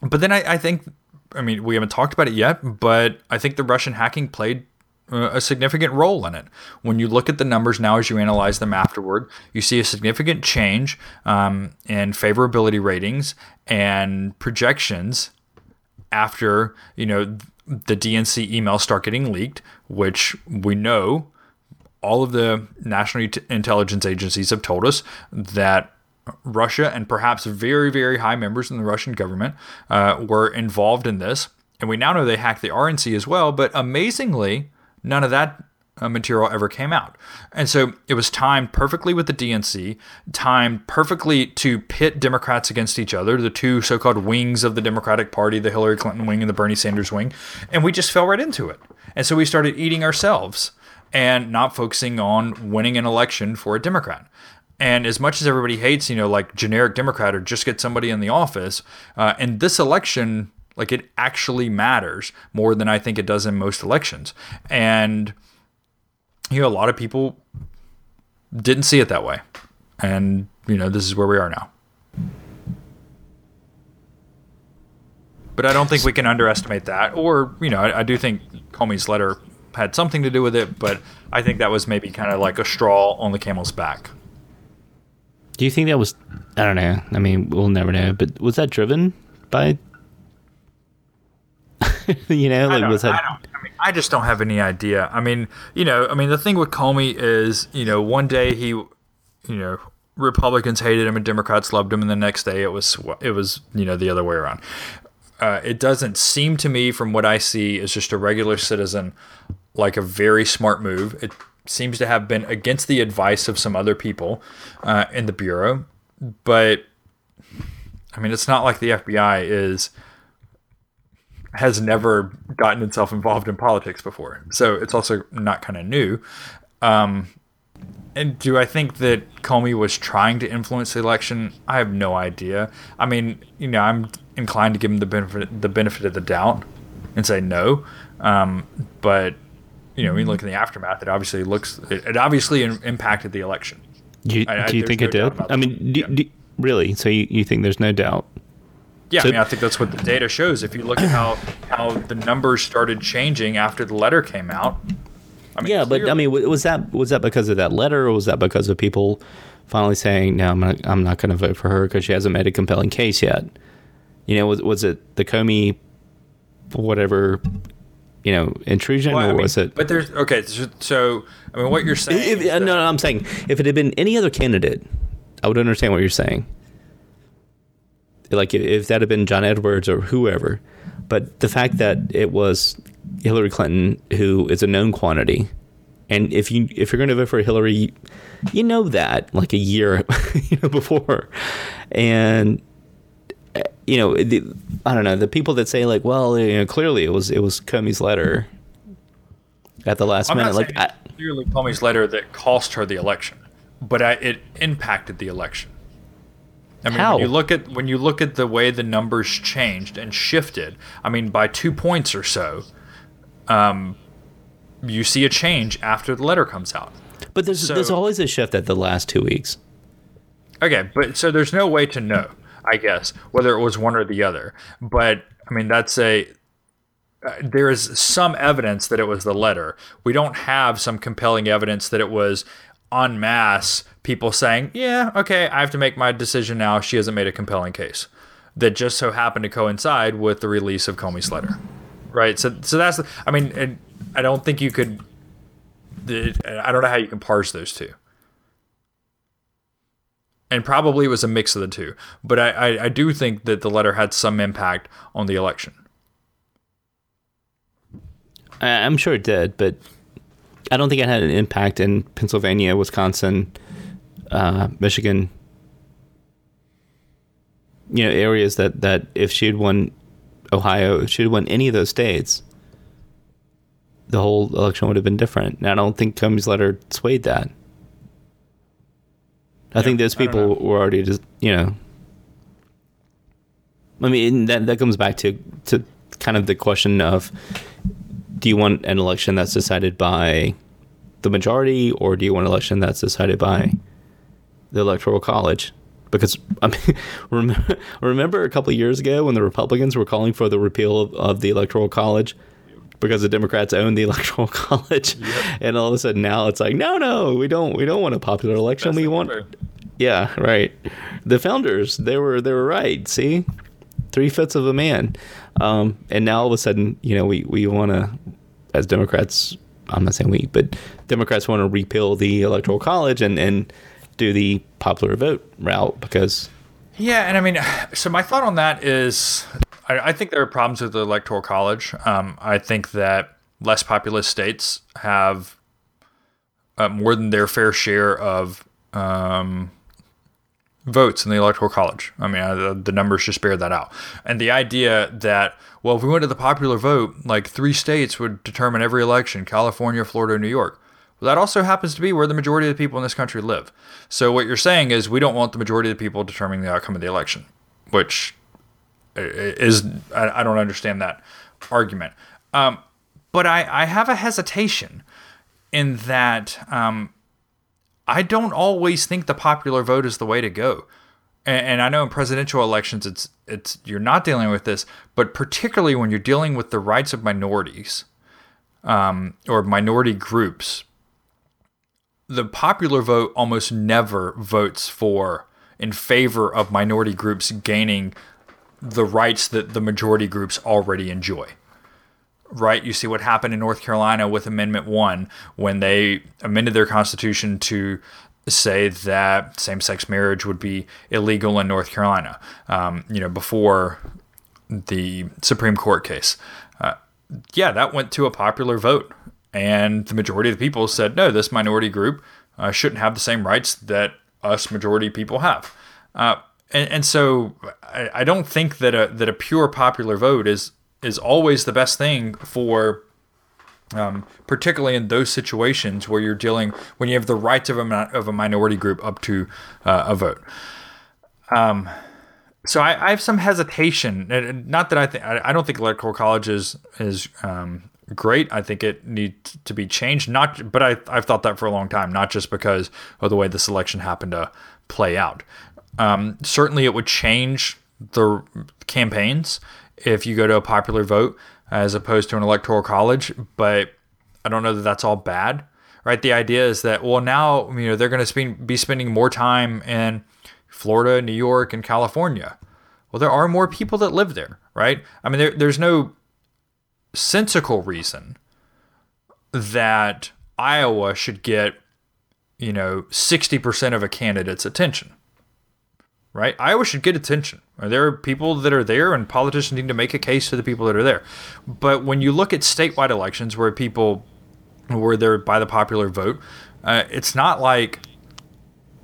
but then I, I think, I mean, we haven't talked about it yet, but I think the Russian hacking played a significant role in it. When you look at the numbers now as you analyze them afterward, you see a significant change um, in favorability ratings and projections after you know the DNC emails start getting leaked, which we know all of the national intelligence agencies have told us that Russia and perhaps very, very high members in the Russian government uh, were involved in this. And we now know they hacked the RNC as well. But amazingly, none of that uh, material ever came out. And so it was timed perfectly with the DNC, timed perfectly to pit Democrats against each other, the two so called wings of the Democratic Party, the Hillary Clinton wing and the Bernie Sanders wing. And we just fell right into it. And so we started eating ourselves and not focusing on winning an election for a Democrat. And as much as everybody hates, you know, like generic Democrat or just get somebody in the office, uh, in this election, like it actually matters more than I think it does in most elections. And you know, a lot of people didn't see it that way. And you know, this is where we are now. But I don't think we can underestimate that. Or, you know, I, I do think Comey's letter had something to do with it, but I think that was maybe kind of like a straw on the camel's back. Do you think that was? I don't know. I mean, we'll never know. But was that driven by you know, like was that? I, I, mean, I just don't have any idea. I mean, you know, I mean, the thing with Comey is, you know, one day he, you know, Republicans hated him and Democrats loved him, and the next day it was it was you know the other way around. Uh, it doesn't seem to me, from what I see, as just a regular citizen, like a very smart move. It seems to have been against the advice of some other people uh, in the bureau, but I mean, it's not like the FBI is has never gotten itself involved in politics before. So it's also not kind of new. Um, and do I think that Comey was trying to influence the election? I have no idea. I mean, you know, I'm inclined to give him the benefit the benefit of the doubt and say no. Um, but you know, when you look in the aftermath, it obviously looks it, it obviously impacted the election. Do you, I, do you think no it did? I mean, do, yeah. do, really? So you, you think there's no doubt? Yeah, I mean, I think that's what the data shows. If you look at how how the numbers started changing after the letter came out. I mean, yeah, clearly, but I mean, was that was that because of that letter, or was that because of people finally saying, "No, I'm not, I'm not going to vote for her because she hasn't made a compelling case yet"? You know, was was it the Comey, whatever, you know, intrusion, well, or mean, was it? But there's okay. So, so I mean, what you're saying? If, no, no, I'm saying if it had been any other candidate, I would understand what you're saying like if that had been John Edwards or whoever. But the fact that it was Hillary Clinton, who is a known quantity, and if you if you're going to vote for Hillary, you know that like a year you know, before, and eh, you know the, I don't know the people that say like, well, you know, clearly it was it was Comey's letter. at the last I'm minute. Like, I, clearly Comey's letter that cost her the election, but I, it impacted the election. I mean, How? when you look at when you look at the way the numbers changed and shifted, I mean, by two points or so, um, you see a change after the letter comes out. but there's there's always a shift at the last two weeks. Okay, but so there's no way to know, I guess, whether it was one or the other. But I mean, that's a uh, there is some evidence that it was the letter. We don't have some compelling evidence that it was en masse people saying, "Yeah, okay, I have to make my decision now." She hasn't made a compelling case. That just so happened to coincide with the release of Comey's letter, right? So, so that's. I mean, I don't think you could. I don't know how you can parse those two and probably it was a mix of the two. But I, I, I do think that the letter had some impact on the election. I'm sure it did, but I don't think it had an impact in Pennsylvania, Wisconsin, uh, Michigan. You know, areas that that if she had won Ohio, if she had won any of those states, the whole election would have been different. And I don't think Comey's letter swayed that. I think those people were already just, you know. I mean, that that comes back to to kind of the question of do you want an election that's decided by the majority or do you want an election that's decided by the electoral college? Because I mean, remember, remember a couple of years ago when the republicans were calling for the repeal of, of the electoral college? Because the democrats own the electoral college. And all of a sudden now it's like no no we don't we don't want a popular election. We want yeah right. The founders they were they were right. See three fifths of a man um, and now all of a sudden you know we we want to as democrats i'm not saying we but democrats want to repeal the electoral college and and do the popular vote route because Yeah, and I mean, so my thought on that is, I, I think there are problems with the electoral college. Um, I think that less populous states have uh, more than their fair share of um, votes in the electoral college. I mean, uh, the, numbers just bear that out. And the idea that, well, if we went to the popular vote, like three states would determine every election California, Florida, New York. Well, that also happens to be where the majority of the people in this country live. So what you're saying is we don't want the majority of the people determining the outcome of the election, which i- i- is I, I don't understand that argument. Um, but I, I have a hesitation in that um, I don't always think the popular vote is the way to go. And, and I know in presidential elections, it's it's you're not dealing with this, but particularly when you're dealing with the rights of minorities um, or minority groups, the popular vote almost never votes for in favor of minority groups gaining the rights that the majority groups already enjoy right? You see what happened in North Carolina with Amendment 1 when they amended their constitution to say that same sex marriage would be illegal in North Carolina, um, you know, before the Supreme Court case. Uh, yeah, that went to a popular vote. And the majority of the people said, no, this minority group uh, shouldn't have the same rights that us majority people have. Uh, and, and so I, I don't think that a, that a pure popular vote is is always the best thing for um, particularly in those situations where you're dealing when you have the rights of a, of a minority group up to uh, a vote. Um, so I, I have some hesitation. Not that I think I don't think electoral college is is um, great. I think it needs to be changed. Not, but I I've thought that for a long time. Not just because of the way this election happened to play out. Um, certainly, it would change the campaigns if you go to a popular vote as opposed to an electoral college. But I don't know that that's all bad, right? The idea is that well now you know they're going to be spending more time in Florida, New York, and California. Well, there are more people that live there, right? I mean, there, there's no sensical reason that Iowa should get you know 60% of a candidate's attention right? Iowa should get attention. There are people that are there, and politicians need to make a case to the people that are there. But when you look at statewide elections where people, were they're by the popular vote, uh, it's not like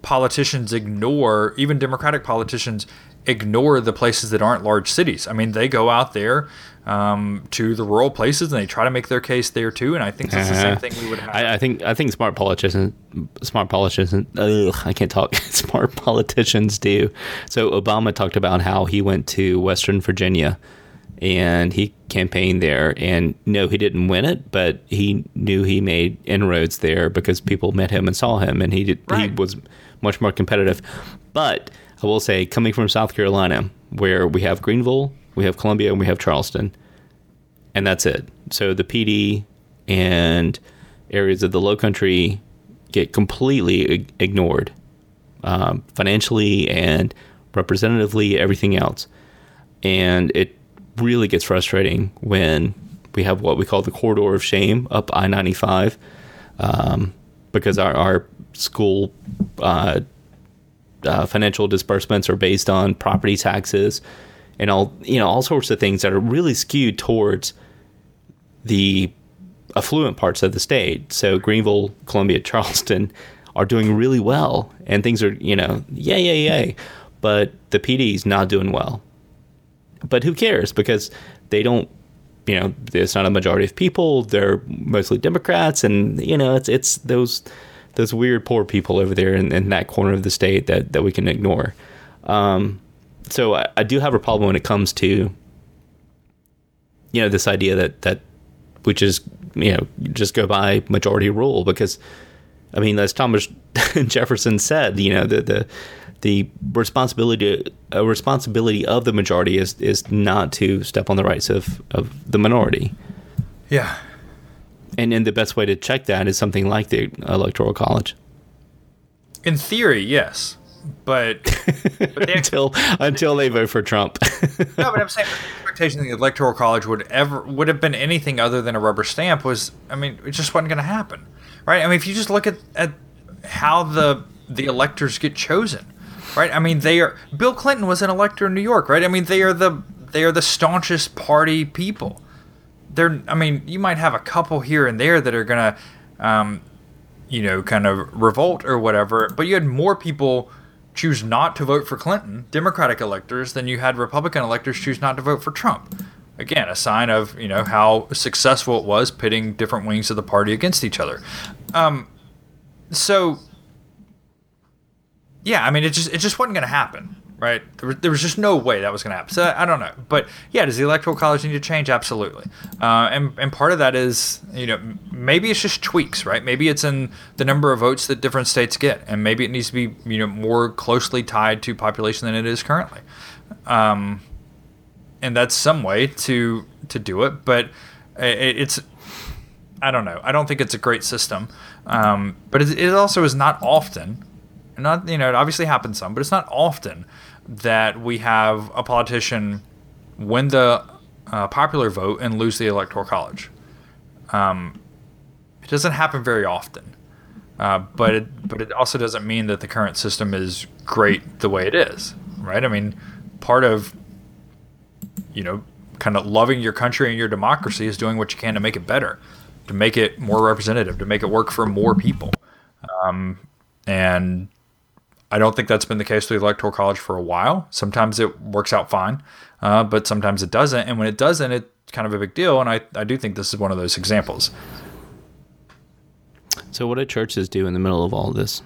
politicians ignore, even Democratic politicians ignore the places that aren't large cities. I mean, they go out there um, to the rural places and they try to make their case there too. And I think that's the same thing we would have. I, I think I think smart politicians, smart politicians, ugh, I can't talk. smart politicians do. So Obama talked about how he went to Western Virginia and he campaigned there. And no, he didn't win it, but he knew he made inroads there because people met him and saw him, and he did. Right. He was much more competitive. But I will say, coming from South Carolina, where we have Greenville, we have Columbia, and we have Charleston, and that's it. So the Pee Dee and areas of the Low Country get completely ignored um, financially and representatively, everything else. And it really gets frustrating when we have what we call the corridor of shame up I 95 um, because our, our school uh, uh, financial disbursements are based on property taxes and all you know all sorts of things that are really skewed towards the affluent parts of the state. So Greenville, Columbia, Charleston are doing really well, and things are you know yay yay yay, but the Pee Dee's not doing well. But who cares because they don't. You know, it's not a majority of people. They're mostly Democrats, and you know, it's it's those those weird poor people over there in, in that corner of the state that that we can ignore. Um, so I, I do have a problem when it comes to you know this idea that that we just you know just go by majority rule because I mean as Thomas Jefferson said you know the the the responsibility a responsibility of the majority is is not to step on the rights of of the minority Yeah. and and the best way to check that is something like the electoral college In theory, yes. But, but until until they vote for Trump no, but I'm saying the expectation that the electoral college would ever would have been anything other than a rubber stamp was, I mean, it just wasn't going to happen, right? I mean, if you just look at, at how the the electors get chosen, right? I mean, they are Bill Clinton was an elector in New York, right? I mean, they are the they are the staunchest party people. They're, I mean, you might have a couple here and there that are gonna, um, you know, kind of revolt or whatever, but you had more people choose not to vote for Clinton, Democratic electors, than you had Republican electors choose not to vote for Trump. Again, a sign of you know how successful it was pitting different wings of the party against each other. Um, so, yeah, I mean, it just it just wasn't going to happen, right? There was, there was just no way that was going to happen. So I, I don't know, but yeah, does the electoral college need to change? Absolutely, uh, and and part of that is you know maybe it's just tweaks, right? Maybe it's in the number of votes that different states get, and maybe it needs to be you know more closely tied to population than it is currently. Um, and that's some way to to do it, but it, it's I don't know. I don't think it's a great system, um, but it, it also is not often. Not you know, it obviously happens some, but it's not often that we have a politician win the uh, popular vote and lose the electoral college. Um, it doesn't happen very often, uh, but it, but it also doesn't mean that the current system is great the way it is, right? I mean, part of you know, kind of loving your country and your democracy is doing what you can to make it better, to make it more representative, to make it work for more people. Um, and I don't think that's been the case with the Electoral College for a while. Sometimes it works out fine, uh, but sometimes it doesn't. And when it doesn't, it's kind of a big deal. And I, I do think this is one of those examples. so what do churches do in the middle of all this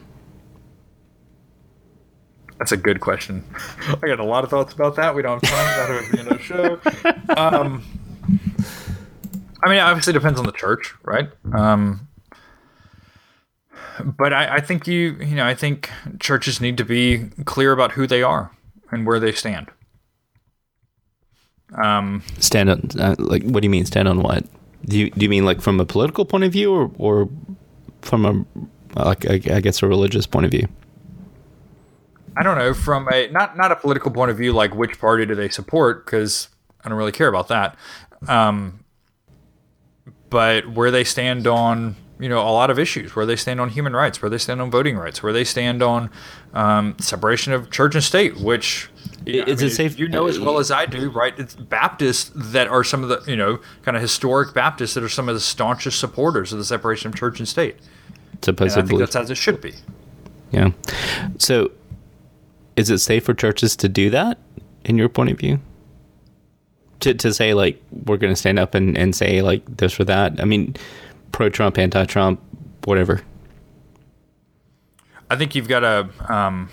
That's a good question. I got a lot of thoughts about that. We don't have time. That would be another show. Um, I mean, it obviously depends on the church, right? Um, but I, I think you, you know, I think churches need to be clear about who they are and where they stand. Um, stand on uh, like what do you mean stand on what do you do you mean like from a political point of view or or from a like I, I guess a religious point of view I don't know from a not not a political point of view, like which party do they support? Because I don't really care about that. Um, but where they stand on you know a lot of issues, where they stand on human rights, where they stand on voting rights, where they stand on um, separation of church and state, which. you know, Is it safe- You know as well as I do, right? It's Baptists that are some of the, you know, kind of historic Baptists that are some of the staunchest supporters of the separation of church and state. And I think supposedly that's as it should be. yeah so is it safe for churches to do that in your point of view? To, to say like we're going to stand up and, and say like this or that. I mean, pro Trump, anti Trump, whatever. I think you've got to. Um,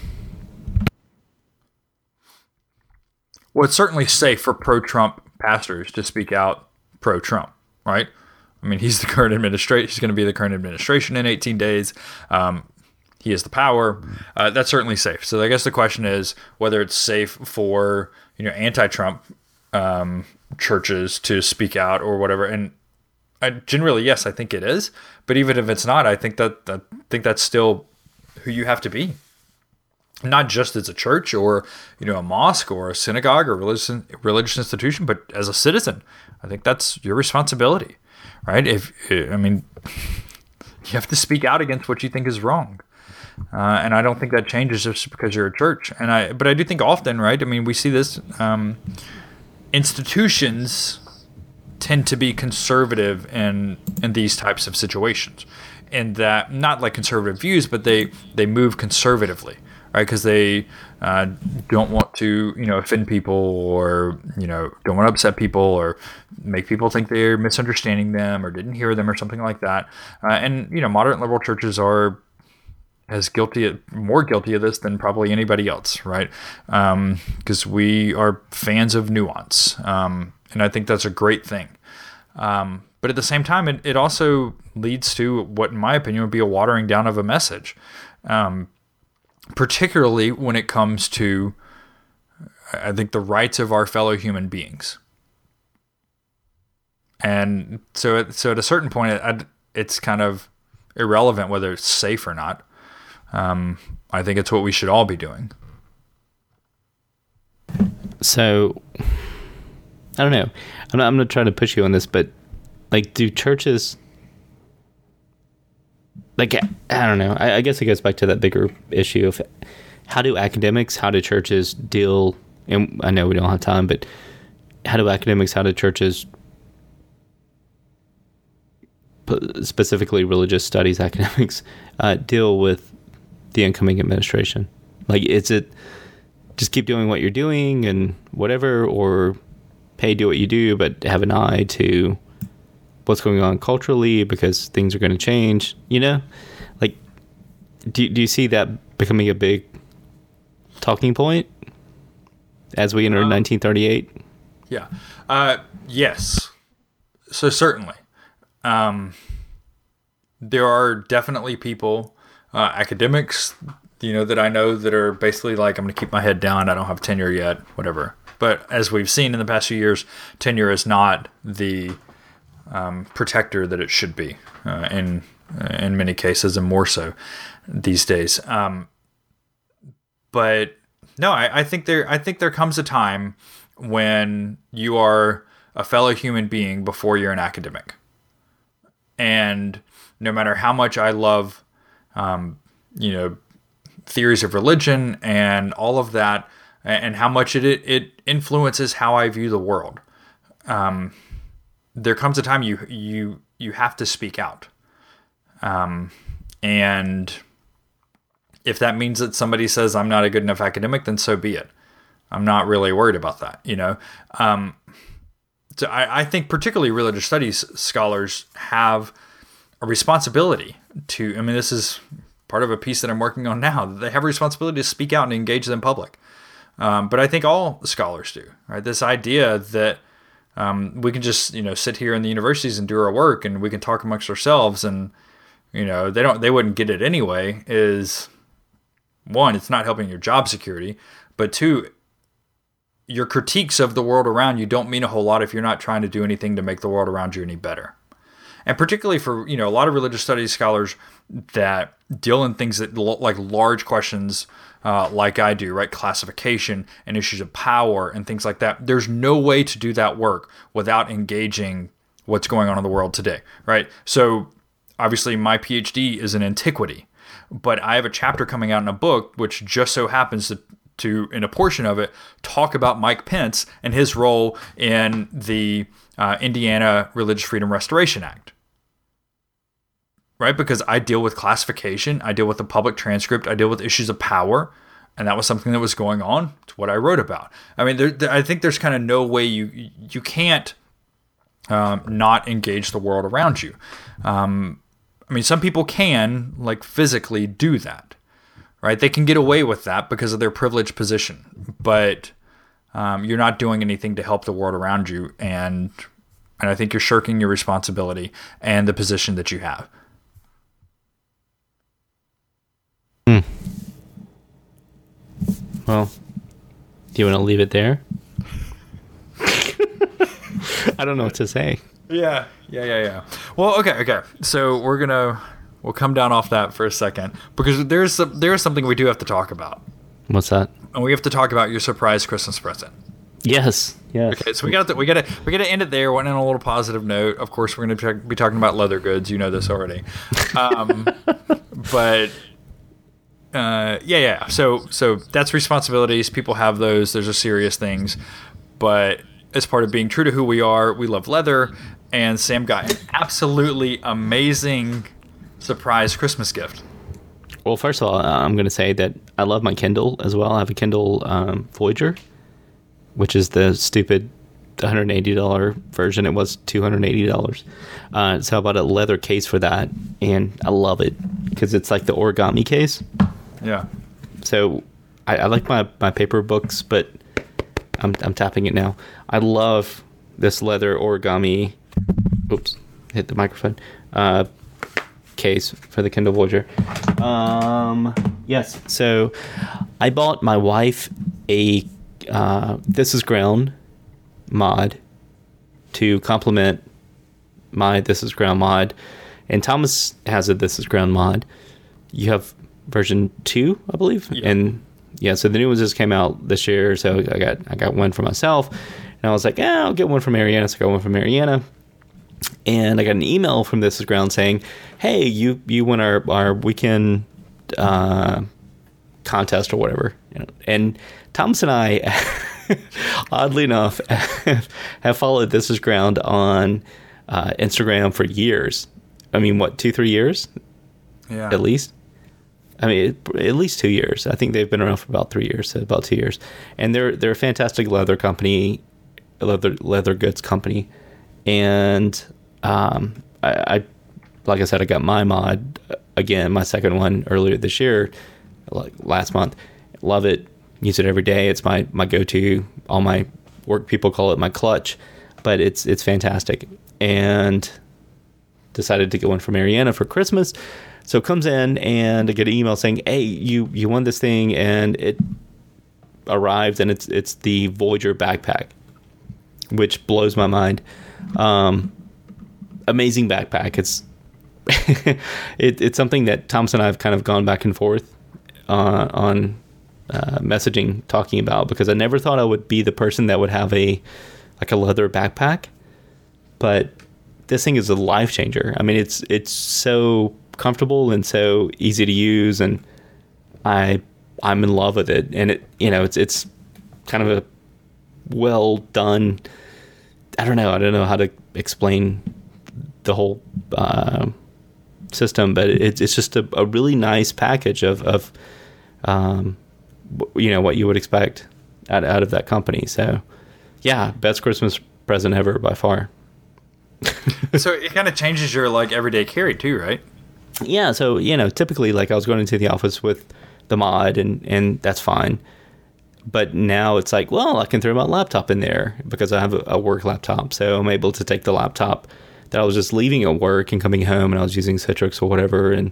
well, it's certainly safe for pro Trump pastors to speak out pro Trump, right? I mean, he's the current administration. He's going to be the current administration in 18 days. Um, he has the power. Uh, that's certainly safe. So I guess the question is whether it's safe for you know anti-Trump um, churches to speak out or whatever. And Generally, yes, I think it is. But even if it's not, I think that I think that's still who you have to be. Not just as a church or you know a mosque or a synagogue or religious religious institution, but as a citizen. I think that's your responsibility, right? If I mean, you have to speak out against what you think is wrong. Uh, and I don't think that changes just because you're a church. And I, but I do think often, right? I mean, we see this. Um, institutions tend to be conservative in in these types of situations, and that not like conservative views, but they they move conservatively, right? Because they uh, don't want to, you know, offend people or you know don't want to upset people or make people think they're misunderstanding them or didn't hear them or something like that. Uh, and you know, moderate liberal churches are as guilty, more guilty of this than probably anybody else, right? Because um, we are fans of nuance, um, and I think that's a great thing. Um, but at the same time, it, it also leads to what, in my opinion, would be a watering down of a message, um, particularly when it comes to, I think, the rights of our fellow human beings. And so, so at a certain point, it, it's kind of irrelevant whether it's safe or not. Um, I think it's what we should all be doing. So, I don't know. I'm not, I'm not trying to push you on this, but like, do churches like I don't know. I, I, guess it goes back to that bigger issue of how do academics, how do churches deal? And I know we don't have time, but how do academics, how do churches, specifically religious studies academics, uh, deal with the incoming administration? Like, is it just keep doing what you're doing and whatever, or hey, do what you do, but have an eye to what's going on culturally because things are going to change? You know, like, do do you see that becoming a big talking point as we enter um, 1938? Yeah. Uh, yes. So certainly, um, there are definitely people uh, academics, you know, that I know that are basically like, I'm going to keep my head down. I don't have tenure yet, whatever. But as we've seen in the past few years, tenure is not the um, protector that it should be uh, in in many cases, and more so these days. Um, but no, I, I think there I think there comes a time when you are a fellow human being before you're an academic, and no matter how much I love um, you know, theories of religion and all of that, and how much it it influences how I view the world. Um, there comes a time you you you have to speak out, um, and if that means that somebody says I'm not a good enough academic, then so be it. I'm not really worried about that, you know. Um, so I, I think particularly religious studies scholars have a responsibility to, I mean, this is part of a piece that I'm working on now. They have a responsibility to speak out and engage in public. Um, but I think all scholars do, right? This idea that um, we can just, you know, sit here in the universities and do our work and we can talk amongst ourselves and, you know, they don't, they wouldn't get it anyway is one, it's not helping your job security, but two, your critiques of the world around you don't mean a whole lot if you're not trying to do anything to make the world around you any better and particularly for you know a lot of religious studies scholars that deal in things that like large questions uh, like I do, right? Classification and issues of power and things like that. There's no way to do that work without engaging what's going on in the world today, right? So obviously, my PhD is in antiquity, but I have a chapter coming out in a book which just so happens to to in a portion of it talk about Mike Pence and his role in the uh, Indiana Religious Freedom Restoration Act. Right? Because I deal with classification, I deal with the public transcript, I deal with issues of power, and that was something that was going on. It's what I wrote about. I mean, there, there, I think there's kind of no way you you can't um, not engage the world around you. Um, I mean, some people can like physically do that, right? They can get away with that because of their privileged position, but um, you're not doing anything to help the world around you, and and I think you're shirking your responsibility and the position that you have. Hmm. Well, do you want to leave it there? I don't know what to say. Yeah, yeah, yeah, yeah. Well, okay, okay. So we're gonna we'll come down off that for a second because there's some, there's something we do have to talk about. What's that? And we have to talk about your surprise Christmas present. Yes. Yes. Okay, so we got to we got to we got to end it there. Went in a little positive note. Of course, we're going to be talking about leather goods. You know this already. Um, but uh, yeah, yeah. So so that's responsibilities. People have those. Those are serious things. But as part of being true to who we are, we love leather. And Sam got an absolutely amazing surprise Christmas gift. Well, first of all, uh, I'm going to say that I love my Kindle as well. I have a Kindle um, Voyager, which is the stupid $180 version. It was $280. Uh, so I bought a leather case for that, and I love it because it's like the origami case. Yeah. So I, I like my, my paper books, but I'm, I'm tapping it now. I love this leather origami. Oops, hit the microphone. Uh, case for the Kindle Voyager. Um, yes. So I bought my wife a uh, This Is Ground mod to complement my This Is Ground mod. And Thomas has a This Is Ground mod. You have version two, I believe. Yeah. And yeah, so the new ones just came out this year. So I got I got one for myself. And I was like, yeah, I'll get one from Mariana. So I got one from Mariana and I got an email from This Is Ground saying, "Hey, you you won our our weekend uh, contest or whatever." And Thomas and I, oddly enough, have followed This Is Ground on uh, Instagram for years. I mean, what two three years? Yeah. At least. I mean, at least two years. I think they've been around for about three years, so about two years. And they're they're a fantastic leather company, leather leather goods company, and um, I, I, like I said, I got my mod again, my second one earlier this year, like last month. Love it. Use it every day. It's my my go to. All my work people call it my clutch, but it's it's fantastic. And decided to get one for Mariana for Christmas. So it comes in and I get an email saying, "Hey, you you won this thing," and it arrived, and it's it's the Voyager backpack, which blows my mind. Um, amazing backpack. It's it, it's something that Thomas and I have kind of gone back and forth uh, on uh, messaging, talking about because I never thought I would be the person that would have a like a leather backpack, but this thing is a life changer. I mean, it's it's so comfortable and so easy to use, and I I'm in love with it. And it you know it's it's kind of a well done. I don't know. I don't know how to explain the whole uh, system, but it's it's just a, a, really nice package of of um, you know what you would expect out out of that company. So yeah, best Christmas present ever by far. so it kind of changes your like everyday carry too, right? Yeah. So you know, typically like I was going into the office with the mod, and and that's fine. But now it's like, well, I can throw my laptop in there because I have a, a work laptop, so I'm able to take the laptop that I was just leaving at work and coming home, and I was using Citrix or whatever, and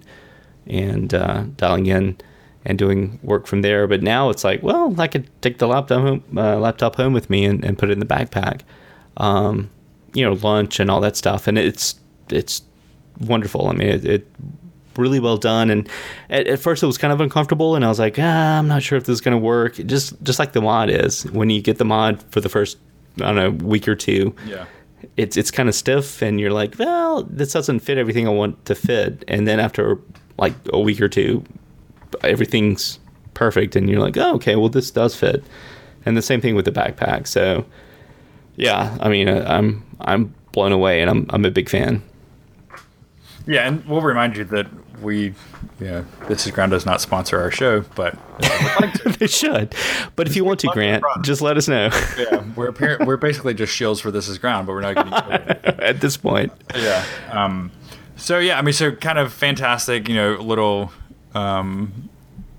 and uh, dialing in and doing work from there. But now it's like, well, I could take the laptop home, uh, laptop home with me and, and put it in the backpack. Um, you know, lunch and all that stuff, and it's it's wonderful. I mean, it, it really well done. And at, at, first, it was kind of uncomfortable, and I was like, ah, I'm not sure if this is going to work. Just just like the mod is when you get the mod for the first I don't know week or two. Yeah it's it's kind of stiff and you're like well this doesn't fit everything i want to fit and then after like a week or two everything's perfect and you're like oh okay well this does fit and the same thing with the backpack so yeah i mean uh, i'm i'm blown away and i'm i'm a big fan Yeah, and we'll remind you that we, yeah, This Is Ground does not sponsor our show, but they should. But if you want to, Grant, just let us know. yeah, we're we're basically just shields for This Is Ground, but we're not getting at this point. Yeah. Um, so yeah, I mean, so kind of fantastic, you know, little, um,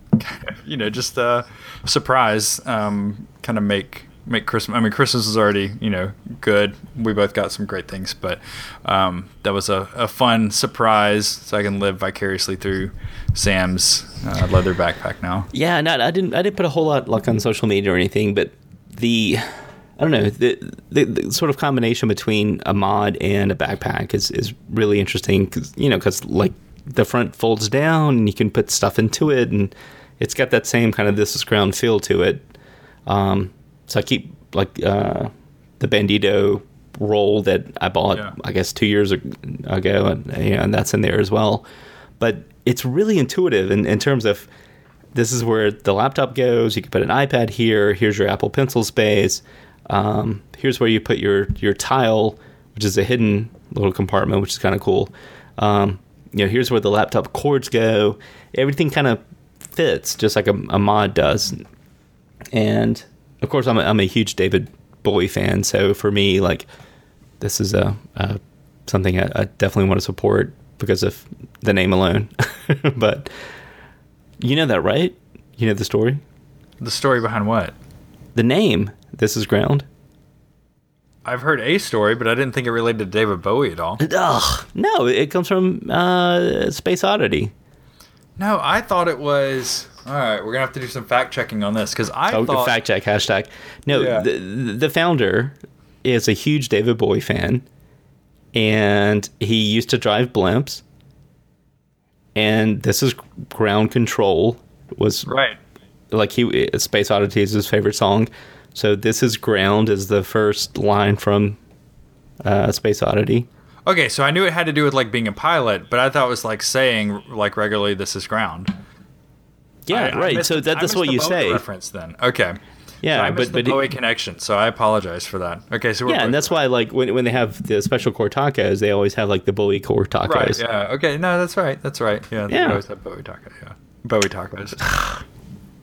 you know, just a surprise, um, kind of make make Christmas. I mean, Christmas is already you know good. We both got some great things, but um, that was a, a fun surprise. So I can live vicariously through Sam's uh, leather backpack now. Yeah, no, I didn't. I didn't put a whole lot like on social media or anything, but the I don't know the, the, the sort of combination between a mod and a backpack is is really interesting because you know because like the front folds down and you can put stuff into it and it's got that same kind of this is ground feel to it. Um, so I keep like uh, the Bandito roll that I bought, yeah. I guess, two years ago, and, and that's in there as well. But it's really intuitive in, in terms of this is where the laptop goes. You can put an iPad here. Here's your Apple Pencil space. Um, here's where you put your your tile, which is a hidden little compartment, which is kind of cool. Um, you know, here's where the laptop cords go. Everything kind of fits just like a, a mod does. And of course, I'm a, I'm a huge David Bowie fan, so for me, like this is a, a something I, I, definitely want to support because of the name alone. but you know that, right? You know the story. The story behind what? The name. This is ground. I've heard a story, but I didn't think it related to David Bowie at all. Ugh, no, it comes from uh, Space Oddity. No, I thought it was all right, we're gonna have to do some fact checking on this because I oh, thought fact check hashtag. No, yeah. the the founder is a huge David Bowie fan, and he used to drive blimps. And this is ground control was right. Like he, Space Oddity is his favorite song, so this is ground is the first line from uh, Space Oddity. Okay, so I knew it had to do with like being a pilot, but I thought it was like saying like regularly this is ground. Yeah, I, right. I so that, that's what you say. Reference then. Okay. Yeah, so I but the Bowie connection, so I apologize for that. Okay, so we're yeah, and that's why like when, when they have the special cord tacos, they always have like the Bowie cord tacos. Right. Yeah. Okay. No, that's right. That's right. Yeah. They yeah. always have Bowie tacos. Yeah. Bowie tacos.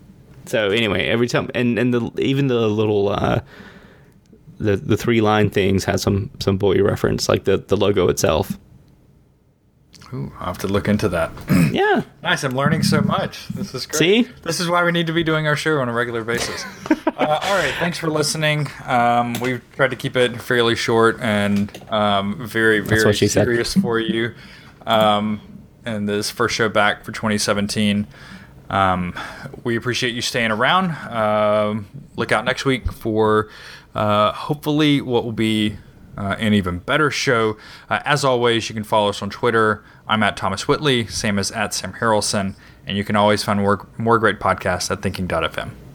so anyway, every time and and the even the little uh, the the three line things has some some Bowie reference, like the the logo itself. Ooh, I'll have to look into that. yeah. Nice. I'm learning so much. This is great. See? This is why we need to be doing our show on a regular basis. uh, all right. Thanks for listening. Um, we've tried to keep it fairly short and um, very, very serious said. for you. Um, and this first show back for 2017. Um, we appreciate you staying around. Uh, look out next week for uh, hopefully what will be uh, an even better show. Uh, as always, you can follow us on Twitter. I'm at Thomas Whitley, same as at Sam Harrelson, and you can always find more, more great podcasts at thinking.fm.